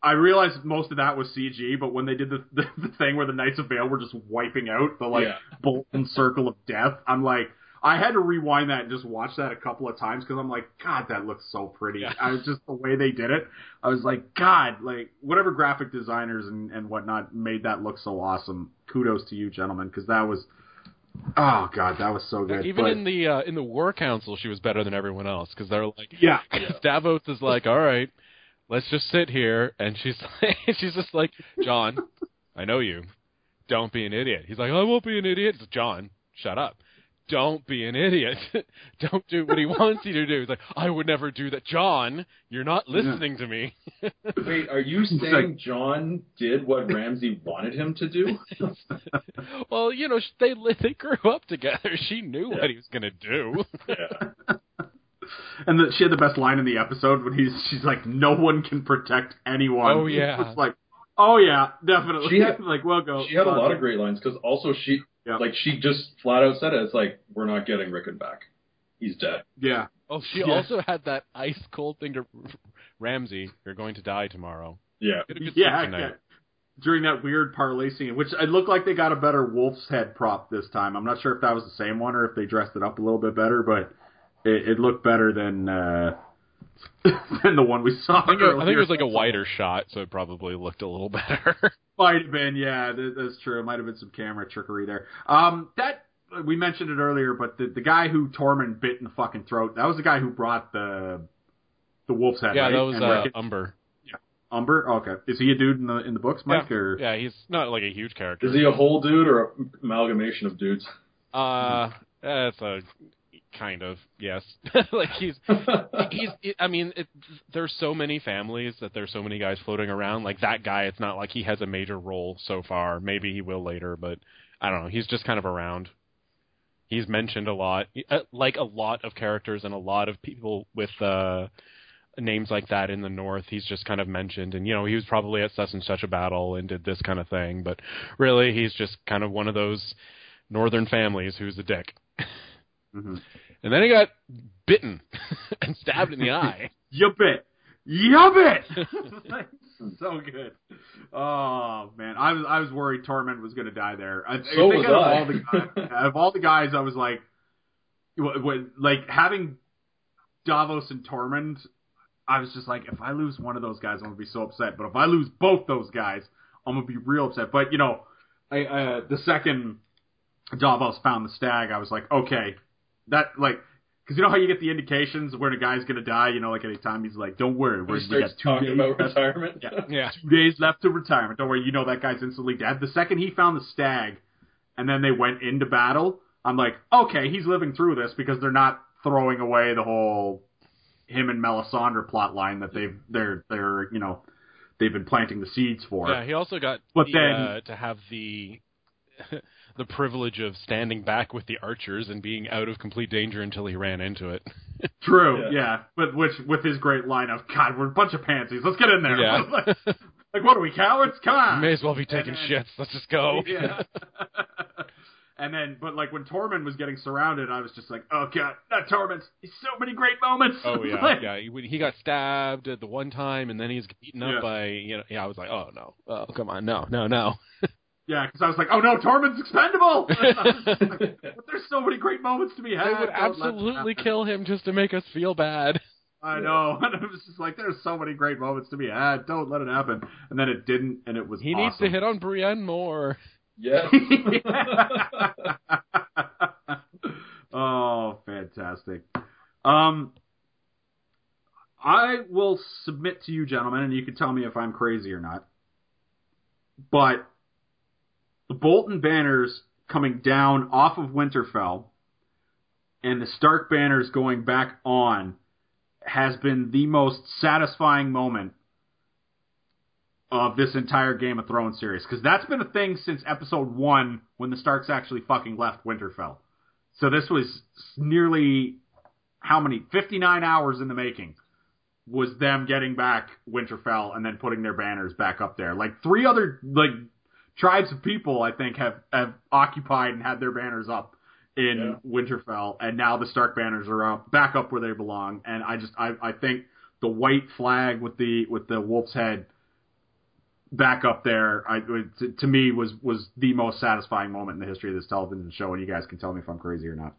Speaker 1: I realized most of that was CG, but when they did the the, the thing where the Knights of Vale were just wiping out the like
Speaker 3: Yeah.
Speaker 1: Bolton Circle of Death, I'm like. I had to rewind that and just watch that a couple of times because I'm like, God, that looks so pretty.
Speaker 2: Yeah.
Speaker 1: I was just the way they did it. I was like, God, like whatever graphic designers and, and whatnot made that look so awesome. Kudos to you, gentlemen, because that was, oh God, that was so good.
Speaker 2: Even
Speaker 1: But-
Speaker 2: in the uh, in the War Council, she was better than everyone else because they're like,
Speaker 1: yeah,
Speaker 2: Davos is like, all right, let's just sit here, and she's like, she's just like, Jon, I know you, don't be an idiot. He's like, I won't be an idiot. It's Jon, shut up. Don't be an idiot. Don't do what he wants you to do. He's like, I would never do that. Jon, you're not listening to me.
Speaker 3: Wait, are you
Speaker 1: like-
Speaker 3: saying Jon did what Ramsay wanted him to do?
Speaker 2: well, you know, they they grew up together. She knew
Speaker 3: Yeah.
Speaker 2: what he was gonna do.
Speaker 3: yeah.
Speaker 1: and the, she had the best line in the episode when he's she's like, "No one can protect anyone."
Speaker 2: Oh, yeah.
Speaker 1: it's like, oh yeah, definitely.
Speaker 3: She had-
Speaker 1: like, well, go.
Speaker 3: She had a lot of great lines because also she,
Speaker 1: Yeah.
Speaker 3: like, she just flat out said it. It's like we're not getting Rickon back. He's dead.
Speaker 1: Yeah,
Speaker 2: Oh, she
Speaker 1: Yeah.
Speaker 2: also had that ice cold thing to Ramsay. You're going to die tomorrow.
Speaker 3: Yeah.
Speaker 2: Get a good
Speaker 1: yeah,
Speaker 2: tonight.
Speaker 1: yeah. During that weird parlay scene, which it looked like they got a better wolf's head prop this time. I'm not sure if that was the same one or if they dressed it up a little bit better, but it, it looked better than uh, than the one we saw.
Speaker 2: I think, it, I think it was like a wider shot, so it probably looked a little better.
Speaker 1: Might have been, yeah, that, that's true. Might have been some camera trickery there. Um, that we mentioned it earlier, but the the guy who Tormund bit in the fucking throat, that was the guy who brought the the wolf's head.
Speaker 2: yeah,
Speaker 1: right?
Speaker 2: that was
Speaker 1: And
Speaker 2: uh,
Speaker 1: Rickon-
Speaker 2: Umber.
Speaker 1: Umber. Okay, is he a dude in the in the books, Mike?
Speaker 2: yeah.
Speaker 1: Or
Speaker 2: yeah, he's not like a huge character.
Speaker 3: Is he a whole dude or an amalgamation of dudes?
Speaker 2: Uh, that's a kind of yes. like he's he's. I mean, it, there's so many families that there's so many guys floating around. Like that guy, it's not like he has a major role so far. Maybe he will later, but I don't know. He's just kind of around. He's mentioned a lot, uh, like a lot of characters and a lot of people with uh, names like that in the North. He's just kind of mentioned, and you know, he was probably at such and such a battle and did this kind of thing. But really, he's just kind of one of those northern families who's a dick.
Speaker 1: Mhm.
Speaker 2: and then he got bitten and stabbed in the eye.
Speaker 1: You bit. You bit. so good. Oh man, I was I was worried Tormund was going to die there. I,
Speaker 3: So
Speaker 1: I think
Speaker 3: was
Speaker 1: out of
Speaker 3: I.
Speaker 1: all the guys, out of all the guys, I was like, wh- wh- like having Davos and Tormund. I was just like, if I lose one of those guys, I'm gonna be so upset. But if I lose both those guys, I'm gonna be real upset. But you know, I, uh, the second Davos found the stag, I was like, okay, that like. Because you know how you get the indications when a guy's gonna die, you know, like any time he's like, "Don't worry,
Speaker 3: He
Speaker 1: we're, we
Speaker 3: starts
Speaker 1: got two
Speaker 3: talking
Speaker 1: days
Speaker 3: about
Speaker 1: left."
Speaker 3: retirement.
Speaker 1: Yeah.
Speaker 2: Yeah.
Speaker 1: two days left to retirement. Don't worry, you know that guy's instantly dead. The second he found the stag, and then they went into battle, I'm like, okay, he's living through this because they're not throwing away the whole him and Melisandre plot line that they've they're they're you know they've been planting the seeds for.
Speaker 2: Yeah, he also got
Speaker 1: But
Speaker 2: the,
Speaker 1: then-
Speaker 2: uh, to have the the privilege of standing back with the archers and being out of complete danger until he ran into it.
Speaker 1: True,
Speaker 3: Yeah.
Speaker 1: yeah. But which with his great line of God, we're a bunch of pansies. Let's get in there.
Speaker 2: Yeah.
Speaker 1: like, like, what are we cowards? Come on.
Speaker 2: May as well be taking
Speaker 1: then-
Speaker 2: shits. Let's just go.
Speaker 1: Yeah. and then, but like when Tormund was getting surrounded, I was just like, oh god, that Tormund. He's so many great moments.
Speaker 2: Oh yeah,
Speaker 1: Like,
Speaker 2: yeah. He, he got stabbed at the one time, and then he's beaten up
Speaker 1: Yeah.
Speaker 2: by you know. Yeah, I was like, oh no, oh come on, no, no, no.
Speaker 1: Yeah, because I was like, oh no, Tormund's expendable. I was just like, but there's so many great moments to be had.
Speaker 2: They would
Speaker 1: Don't let that
Speaker 2: absolutely kill him just to make us feel bad.
Speaker 1: I know. And I was just like, there's so many great moments to be had. Don't let it happen. And then it didn't, and it was.
Speaker 2: He needs to hit on Brienne more.
Speaker 3: Yes.
Speaker 1: oh, fantastic. Um, I will submit to you, gentlemen, and you can tell me if I'm crazy or not. But the Bolton banners coming down off of Winterfell and the Stark banners going back on has been the most satisfying moment of this entire Game of Thrones series because that's been a thing since episode one when the Starks actually fucking left Winterfell. So this was nearly how many 59 hours in the making was them getting back Winterfell and then putting their banners back up there. Like three other like tribes of people I think have have occupied and had their banners up in Winterfell and now the Stark banners are up back up where they belong and I just I I think the white flag with the with the wolf's head back up there I to, to me was was the most satisfying moment in the history of this television show and you guys can tell me if I'm crazy or not.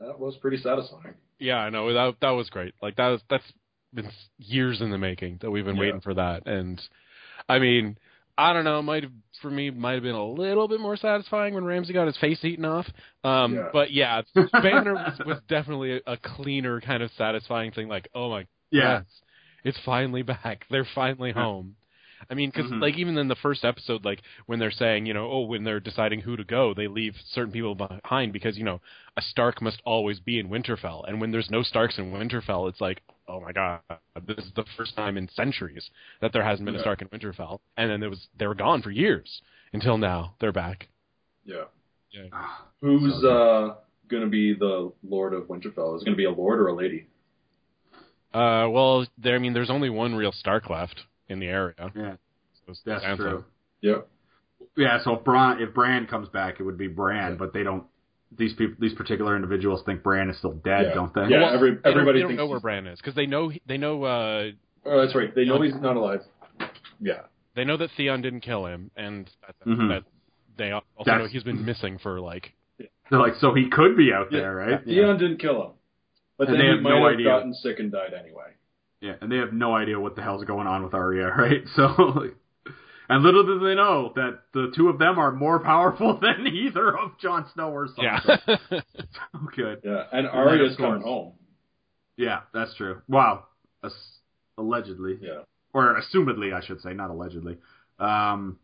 Speaker 3: that was pretty satisfying.
Speaker 2: Yeah, I know that that was great. Like that was that's been years in the making that we've been
Speaker 3: Yeah.
Speaker 2: waiting for that. And I mean, I don't know, it might have for me might have been a little bit more satisfying when Ramsay got his face eaten off. Um
Speaker 3: Yeah.
Speaker 2: but yeah, Banner was, was definitely a, a cleaner kind of satisfying thing like, "Oh my
Speaker 1: Yeah.
Speaker 2: yes, it's finally back. They're finally home." I mean, because
Speaker 1: Mhm.
Speaker 2: like even in the first episode, like when they're saying, you know, oh, when they're deciding who to go, they leave certain people behind because you know a Stark must always be in Winterfell, and when there's no Starks in Winterfell, it's like, oh my god, this is the first time in centuries that there hasn't been a Stark in Winterfell, and then there was they were gone for years until now they're back.
Speaker 3: Yeah.
Speaker 2: Yeah.
Speaker 1: Ah,
Speaker 3: Who's
Speaker 1: So
Speaker 3: uh going to be the Lord of Winterfell? Is it going to be a lord or a lady?
Speaker 2: Uh, well, there. I mean, there's only one real Stark left in the area.
Speaker 1: Yeah,
Speaker 2: So
Speaker 1: that's
Speaker 2: Sansa.
Speaker 1: true.
Speaker 3: Yep.
Speaker 1: Yeah, so if Bran if Bran comes back, it would be Bran,
Speaker 3: Yeah.
Speaker 1: but they don't. These people, these particular individuals, think Bran is still dead,
Speaker 3: Yeah.
Speaker 1: don't they?
Speaker 3: Yeah.
Speaker 2: Well,
Speaker 3: every-
Speaker 2: they don't-
Speaker 3: everybody
Speaker 2: they don't
Speaker 3: thinks
Speaker 2: know where
Speaker 3: he's-
Speaker 2: Bran is because they know they know uh,
Speaker 3: Oh, that's right. They know he's not alive. Yeah.
Speaker 2: they know that Theon didn't kill him, and that,
Speaker 1: Mhm.
Speaker 2: that they also
Speaker 1: That's-
Speaker 2: know he's been missing for like
Speaker 1: They're like, so he could be out
Speaker 3: Yeah.
Speaker 1: there, right?
Speaker 3: Theon didn't kill him, but
Speaker 1: And
Speaker 3: then
Speaker 1: they
Speaker 3: he
Speaker 1: have
Speaker 3: might
Speaker 1: no
Speaker 3: have
Speaker 1: idea.
Speaker 3: gotten sick and died anyway.
Speaker 1: Yeah, and they have no idea what the hell's going on with Arya, right? So, like, and little do they know that the two of them are more powerful than either of Jon Snow or Sansa.
Speaker 2: yeah.
Speaker 1: Oh, good.
Speaker 3: Yeah, and Arya's coming home.
Speaker 1: Yeah, that's true. Wow, As- allegedly,
Speaker 3: Yeah.
Speaker 1: or assumedly, I should say, not allegedly. Um,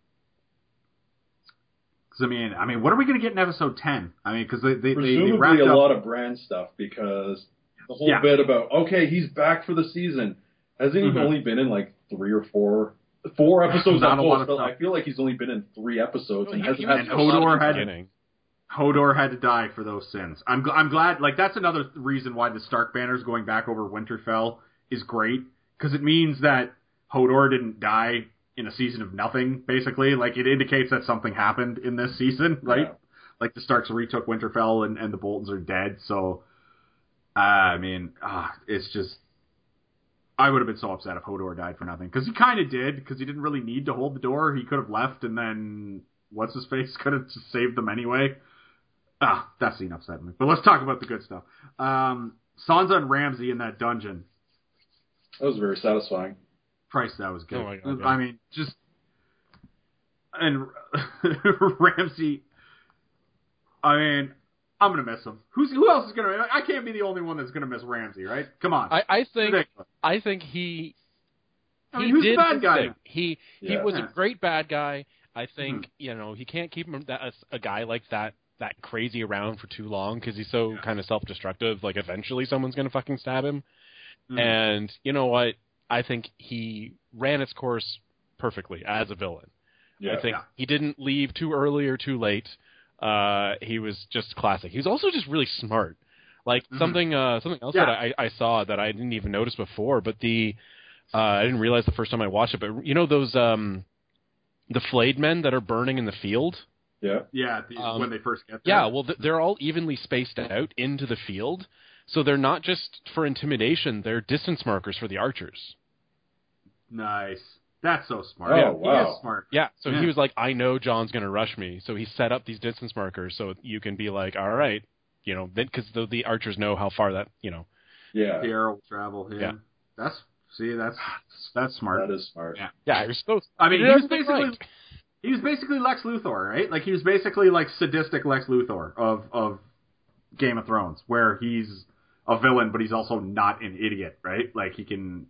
Speaker 1: because I mean, I mean, what are we going to get in episode ten? I mean, because they they, they, they wrapped
Speaker 3: a
Speaker 1: up.
Speaker 3: lot of Bran stuff because the whole
Speaker 1: Yeah.
Speaker 3: bit about okay, he's back for the season. Hasn't he
Speaker 1: Mhm.
Speaker 3: only been in like three or four four episodes?
Speaker 1: Not
Speaker 3: at
Speaker 1: a lot of
Speaker 3: so. I feel like he's only been in three episodes and
Speaker 2: He-
Speaker 3: hasn't
Speaker 2: he
Speaker 3: had
Speaker 1: and Hodor had-
Speaker 2: beginning.
Speaker 1: Hodor had to die for those sins. I'm gl- I'm glad. Like that's another reason why the Stark banners going back over Winterfell is great because it means that Hodor didn't die in a season of nothing. Basically, like it indicates that something happened in this season, right?
Speaker 3: Yeah.
Speaker 1: Like the Starks retook Winterfell and, and the Boltons are dead. So I mean, ah, it's just. I would have been so upset if Hodor died for nothing because he kind of did because he didn't really need to hold the door. He could have left and then what's his face could have just saved them anyway. Ah, that scene upset me. But let's talk about the good stuff. Um, Sansa and Ramsay in that dungeon.
Speaker 3: That was very satisfying.
Speaker 1: Price, that was good.
Speaker 2: Oh my God, yeah.
Speaker 1: I mean, just and Ramsay. I mean, I'm gonna miss him. Who's who else is gonna? I can't be the only one that's gonna miss Ramsay, right? Come on.
Speaker 2: I, I think
Speaker 1: Ridiculous.
Speaker 2: I think he
Speaker 1: I mean,
Speaker 2: he
Speaker 1: who's the
Speaker 2: did
Speaker 1: bad guy?
Speaker 2: thing. He he
Speaker 3: Yeah.
Speaker 2: was a great bad guy. I think
Speaker 1: Mm-hmm.
Speaker 2: you know he can't keep him that a guy like that that crazy around for too long because he's so kind of self-destructive. Like eventually someone's gonna fucking stab him.
Speaker 1: Mhm.
Speaker 2: And you know what? I think he ran its course perfectly as a villain.
Speaker 3: Yeah.
Speaker 2: I think
Speaker 1: Yeah.
Speaker 2: he didn't leave too early or too late. Uh, he was just classic. He was also just really smart. Like
Speaker 1: Mhm.
Speaker 2: something, uh, something else
Speaker 1: Yeah.
Speaker 2: that I, I saw that I didn't even notice before, but the uh, I didn't realize the first time I watched it. But you know those um, the flayed men that are burning in the field.
Speaker 3: Yeah.
Speaker 1: yeah, the,
Speaker 2: um,
Speaker 1: when they first get there.
Speaker 2: Yeah, well, th- they're all evenly spaced out into the field, so they're not just for intimidation; they're distance markers for the archers.
Speaker 1: nice. That's so smart.
Speaker 3: Oh,
Speaker 1: Yeah, He
Speaker 3: wow.
Speaker 1: is smart.
Speaker 2: Yeah, so
Speaker 1: Yeah.
Speaker 2: he was like, I know Jon's going to rush me. So he set up these distance markers so you can be like, all right, you know, because the, the archers know how far that, you know.
Speaker 3: Yeah.
Speaker 1: The arrow will travel. Yeah.
Speaker 2: Yeah.
Speaker 1: That's see, that's that's smart.
Speaker 3: That is smart.
Speaker 1: Yeah.
Speaker 2: Yeah, you're supposed
Speaker 1: I mean, he was basically
Speaker 2: right.
Speaker 1: he was basically Lex Luthor, right? Like he was basically like sadistic Lex Luthor of of Game of Thrones, where he's a villain, but he's also not an idiot, right? Like he can,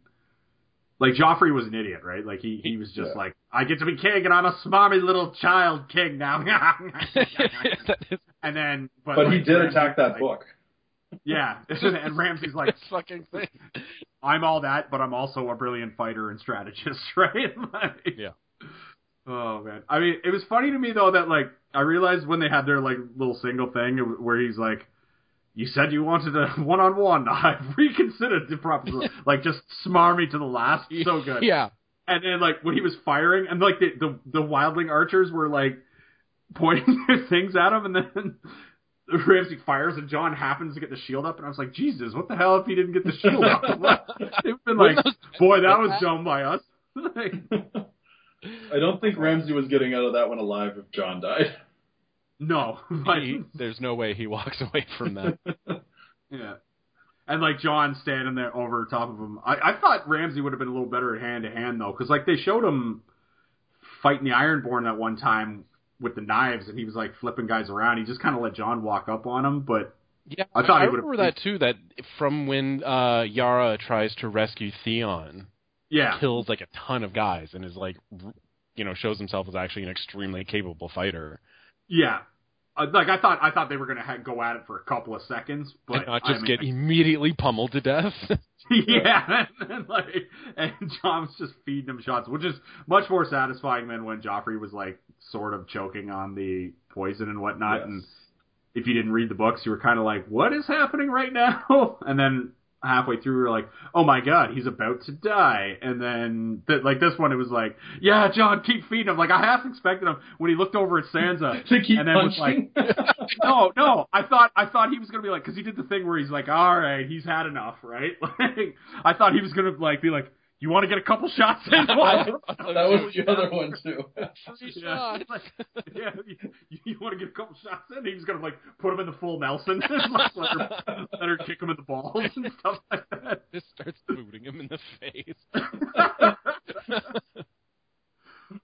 Speaker 1: like Joffrey was an idiot, right? Like he he was just
Speaker 3: Yeah.
Speaker 1: like, I get to be king, and I'm a smarmy little child king now. And then, but,
Speaker 3: But he did
Speaker 1: Ramsay's
Speaker 3: attack that
Speaker 1: like-
Speaker 3: book.
Speaker 1: Yeah, and Ramsay's like,
Speaker 2: fucking thing.
Speaker 1: I'm all that, but I'm also a brilliant fighter and strategist, right? Like-
Speaker 2: Yeah.
Speaker 1: Oh man, I mean, it was funny to me though that like I realized when they had their like little single thing where he's like, "You said you wanted a one on one. I've reconsidered the proposition." like just smarmy to the last. So good.
Speaker 2: Yeah.
Speaker 1: And then like when he was firing, and like the the, the wildling archers were like pointing their things at him, and then. Ramsay fires and Jon happens to get the shield up, and I was like, Jesus, what the hell if he didn't get the shield up? It'd been like, boy, that was dumb by us. Like,
Speaker 3: I don't think Ramsay was getting out of that one alive if Jon died.
Speaker 1: No, like,
Speaker 2: He, there's no way he walks away from that.
Speaker 1: yeah, and like Jon standing there over top of him. I, I thought Ramsay would have been a little better at hand to hand though, because like they showed him fighting the Ironborn that one time with the knives, and he was like flipping guys around. He just kind of let Jon walk up on him, but
Speaker 2: Yeah,
Speaker 1: I thought
Speaker 2: I remember that too. That from when uh, Yara tries to rescue Theon,
Speaker 1: yeah,
Speaker 2: kills like a ton of guys and is like, you know, shows himself as actually an extremely capable fighter,
Speaker 1: yeah. Uh, like I thought, I thought they were gonna ha- go at it for a couple of seconds, but
Speaker 2: and not
Speaker 1: I
Speaker 2: just
Speaker 1: mean,
Speaker 2: get immediately pummeled to death.
Speaker 1: yeah, and, then, like, and Jon was just feeding him shots, which is much more satisfying than when Joffrey was like sort of choking on the poison and whatnot.
Speaker 3: Yes.
Speaker 1: And if you didn't read the books, you were kind of like, "What is happening right now?" And then halfway through, we're like, "Oh my god, he's about to die!" And then th- like this one, it was like, "Yeah, Jon, keep feeding him." Like I half expected him when he looked over at Sansa
Speaker 3: to keep
Speaker 1: and then was like,
Speaker 3: punching.
Speaker 1: no, no. I thought I thought he was gonna be like because he did the thing where he's like, all right, he's had enough, right? Like, I thought he was gonna like be like, you want to get a couple shots in?
Speaker 3: that was the other one too.
Speaker 2: Free
Speaker 1: yeah. Like, yeah. You, you want to get a couple shots in? He was gonna like put him in the full Nelson, like, let, her, let her kick him in the balls and stuff like that.
Speaker 2: Just starts booting him in the face.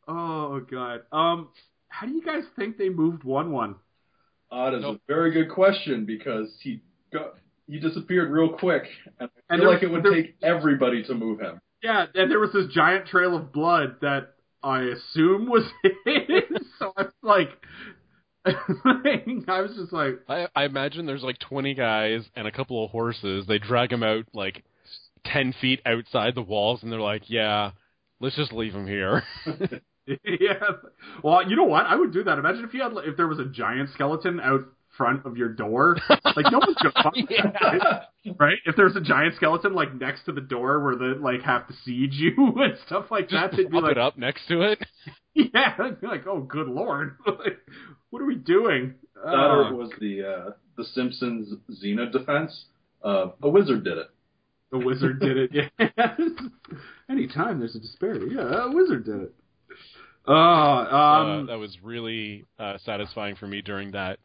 Speaker 1: oh god. Um, how do you guys think they moved Wun Wun?
Speaker 3: Uh, that is
Speaker 2: Nope.
Speaker 3: a very good question because he got he disappeared real quick, and I feel
Speaker 1: there-
Speaker 3: like it would take everybody to move him.
Speaker 1: Yeah, and there was this giant trail of blood that I assume was his. so I was like, I was just like,
Speaker 2: I, I imagine there's like 20 guys and a couple of horses. They drag him out like 10 feet outside the walls, and they're like, "Yeah, let's just leave him here."
Speaker 1: yeah. Well, you know what? I would do that. Imagine if you had, if there was a giant skeleton out front of your door. Like no one's gonna fuck with that, right? right? If there's a giant skeleton like next to the door where they like have to siege you and stuff like that,
Speaker 2: just
Speaker 1: they'd be like,
Speaker 2: it up next to it.
Speaker 1: yeah, they'd be like, oh, good lord, like, what are we doing?
Speaker 3: That
Speaker 1: Oh.
Speaker 3: was the uh, the Simpsons Xena defense. Uh, a wizard did it.
Speaker 1: The wizard did it. Yeah. Anytime there's a disparity, yeah, a wizard did it. Uh, um,
Speaker 2: uh, that was really uh, satisfying for me during that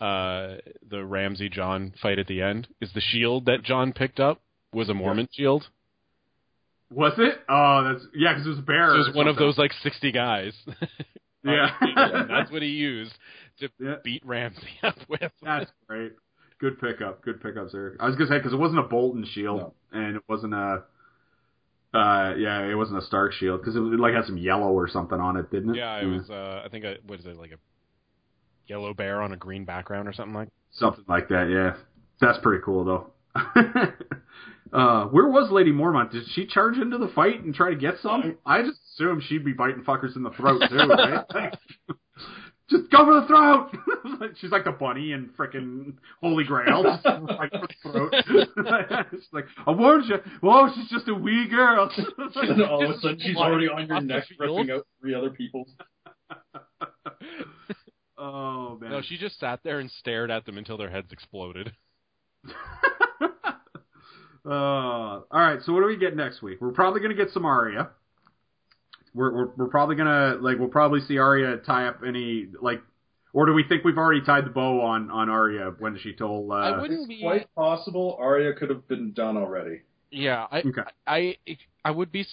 Speaker 2: uh, the Ramsay Jon fight at the end. Is the shield that Jon picked up was a Mormont shield?
Speaker 1: was it? Oh, that's yeah, because it was a bear.
Speaker 2: So it was one of those like sixty guys.
Speaker 1: Yeah.
Speaker 2: that's what he used to
Speaker 1: Yeah.
Speaker 2: beat Ramsay up with.
Speaker 1: That's great. Good pickup. Good pickups, Eric. I was gonna say because it wasn't a Bolton shield
Speaker 3: No.
Speaker 1: and it wasn't a. Uh, yeah, it wasn't a Stark shield because it, was- like had some yellow or something on it, didn't it?
Speaker 2: Yeah, it was. Uh, I think I, what is it like a yellow bear on a green background or something like.
Speaker 1: something like that. Yeah, that's pretty cool though. uh, where was Lady Mormont? Did she charge into the fight and try to get some? I just assumed she'd be biting fuckers in the throat too, right? Like, just go for the throat. She's like the bunny and frickin' Holy Grail, just right for the throat. She's like, I warned you. Whoa, she's just a wee girl.
Speaker 3: All of a sudden, she's already on your neck,
Speaker 2: field.
Speaker 3: ripping out three other people's.
Speaker 1: Oh man.
Speaker 2: No, she just sat there and stared at them until their heads exploded.
Speaker 1: uh, all right. So what do we get next week? We're probably gonna get some Arya. We're we're, we're probably gonna like we'll probably see Arya tie up any like, or do we think we've already tied the bow on on Arya when she told? Uh,
Speaker 2: I wouldn't
Speaker 3: It's
Speaker 2: be.
Speaker 3: quite possible Arya could have been done already.
Speaker 2: Yeah, I,
Speaker 1: Okay.
Speaker 2: I, I would be.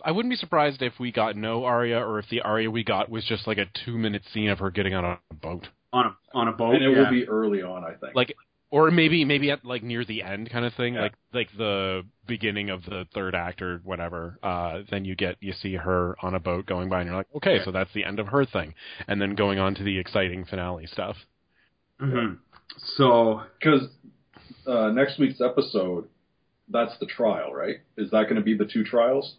Speaker 2: S- I wouldn't be surprised if we got no Arya, or if the Arya we got was just like a two-minute scene of her getting on a boat,
Speaker 1: on a on a boat.
Speaker 3: and it
Speaker 1: yeah.
Speaker 3: will be early on, I think.
Speaker 2: like, or maybe maybe at like near the end kind of thing,
Speaker 3: Yeah.
Speaker 2: like like the beginning of the third act or whatever. Uh, then you get you see her on a boat going by, and you're like, okay, so that's the end of her thing, and then going on to the exciting finale stuff.
Speaker 1: Mhm. So
Speaker 3: Because uh, next week's episode, that's the trial, right? Is that going to be the two trials?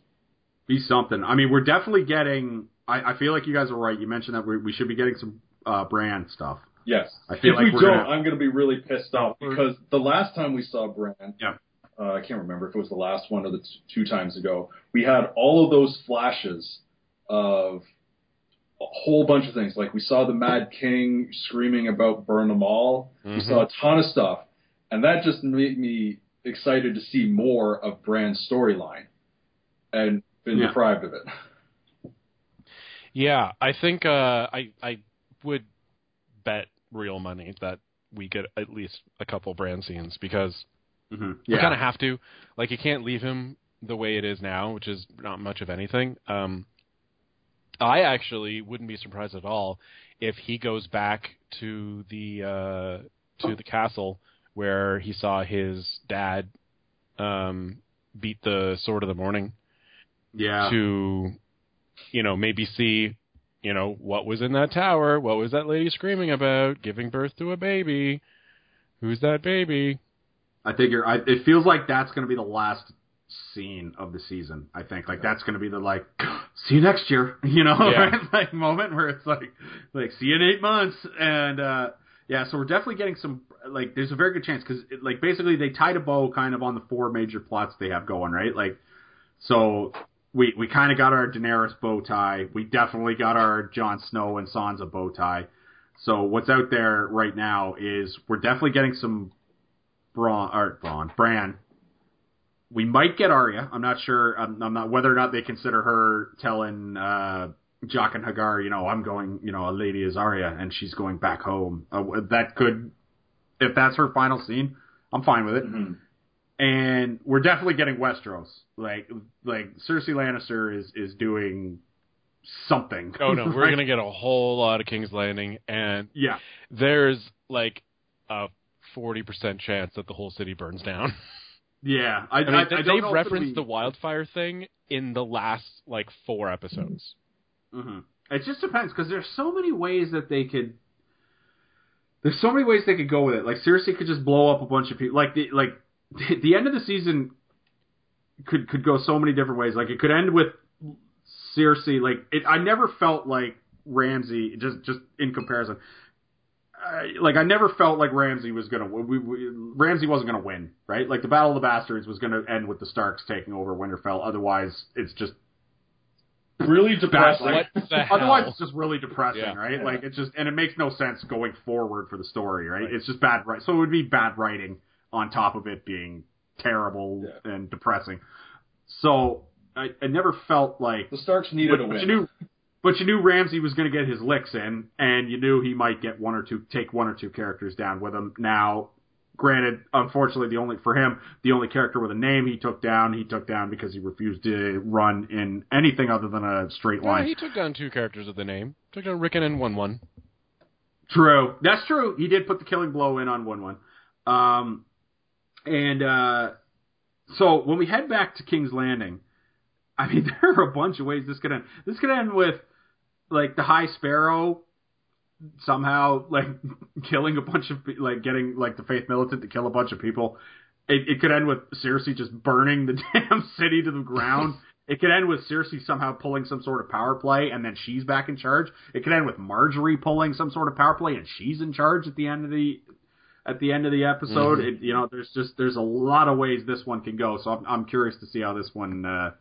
Speaker 1: Be something. I mean, we're definitely getting. I, I feel like you guys are right. You mentioned that we, we should be getting some uh, Bran stuff.
Speaker 3: Yes.
Speaker 1: I feel
Speaker 3: if
Speaker 1: like
Speaker 3: we
Speaker 1: we're
Speaker 3: don't,
Speaker 1: gonna-
Speaker 3: I'm going to be really pissed off because the last time we saw Bran,
Speaker 1: Yeah.
Speaker 3: uh, I can't remember if it was the last one or the t- two times ago, we had all of those flashes of a whole bunch of things. Like we saw the Mad King screaming about burn them all. We
Speaker 2: Mhm.
Speaker 3: saw a ton of stuff, and that just made me excited to see more of Bran's storyline, and been
Speaker 1: Yeah.
Speaker 3: deprived of it.
Speaker 2: Yeah, I think uh, I I would bet real money that we get at least a couple Bran scenes because
Speaker 1: Mm-hmm.
Speaker 2: you
Speaker 1: Yeah.
Speaker 2: kind of have to. Like you can't leave him the way it is now, which is not much of anything. Um, I actually wouldn't be surprised at all if he goes back to the uh, to the castle where he saw his dad um, beat the sword of the morning
Speaker 1: yeah.
Speaker 2: to you know maybe see you know what was in that tower what was that lady screaming about giving birth to a baby who's that baby
Speaker 1: I think you're. I, it feels like that's going to be the last scene of the season. I think like that's going to be the like, see you next year, you know,
Speaker 2: Yeah.
Speaker 1: right? like moment where it's like, like see you in eight months, and uh yeah, so we're definitely getting some like. There's a very good chance because like basically they tied a bow kind of on the four major plots they have going, right? Like, so we we kind of got our Daenerys bow tie. We definitely got our Jon Snow and Sansa bow tie. So what's out there right now is we're definitely getting some Bran or Braun Bran. We might get Arya. I'm not sure. I'm, I'm not whether or not they consider her telling uh, Jaqen H'ghar, you know, I'm going, you know, a lady is Arya and she's going back home. Uh, that could, if that's her final scene, I'm fine with it.
Speaker 3: Mhm.
Speaker 1: And we're definitely getting Westeros. Like, like Cersei Lannister is is doing something.
Speaker 2: oh no we're
Speaker 1: Right?
Speaker 2: gonna get a whole lot of king's landing and
Speaker 1: Yeah.
Speaker 2: there's like a 40% chance that the whole city burns down
Speaker 1: Yeah. I,
Speaker 2: i mean
Speaker 1: I,
Speaker 2: they-
Speaker 1: I
Speaker 2: they've
Speaker 1: know if
Speaker 2: referenced the wildfire thing in the last like four episodes
Speaker 1: hmm It just depends because there's so many ways that they could. There's so many ways they could go with it. Like Cersei could just blow up a bunch of people. Like the like the end of the season could could go so many different ways. Like it could end with Cersei. Like it, I never felt like Ramsay just just in comparison. I, like I never felt like Ramsay was gonna we, we, Ramsay wasn't gonna win, right? Like the Battle of the Bastards was gonna end with the Starks taking over Winterfell. Otherwise, it's just
Speaker 3: Really depressing.
Speaker 1: Like,
Speaker 2: What the hell?
Speaker 1: Otherwise, it's just really depressing,
Speaker 2: Yeah.
Speaker 1: right?
Speaker 3: Yeah.
Speaker 1: Like it just and it makes no sense going forward for the story, right? It's just bad, right? So it would be bad writing on top of it being terrible
Speaker 3: Yeah.
Speaker 1: and depressing. So I, I never felt like
Speaker 3: The Starks needed
Speaker 1: but,
Speaker 3: a
Speaker 1: but
Speaker 3: win.
Speaker 1: you knew, but you knew Ramsay was going to get his licks in, and you knew he might get one or two, take one or two characters down with him. Now, granted, unfortunately, the only for him, the only character with a name he took down, he took down because he refused to run in anything other than a straight
Speaker 2: Yeah,
Speaker 1: line.
Speaker 2: he took down two characters with the name. Took down Rickon and Wun Wun.
Speaker 1: True. That's true. He did put the killing blow in on Wun Wun. Um, and uh, so when we head back to King's Landing, I mean, there are a bunch of ways this could end. This could end with like the High Sparrow somehow like killing a bunch of like getting like the Faith Militant to kill a bunch of people. It, it could end with Cersei just burning the damn city to the ground. It could end with Cersei somehow pulling some sort of power play and then she's back in charge. It could end with Margaery pulling some sort of power play and she's in charge at the end of the at the end of the episode.
Speaker 2: Mhm.
Speaker 1: It, you know, there's just there's a lot of ways this one can go. So I'm, I'm curious to see how this one. Uh,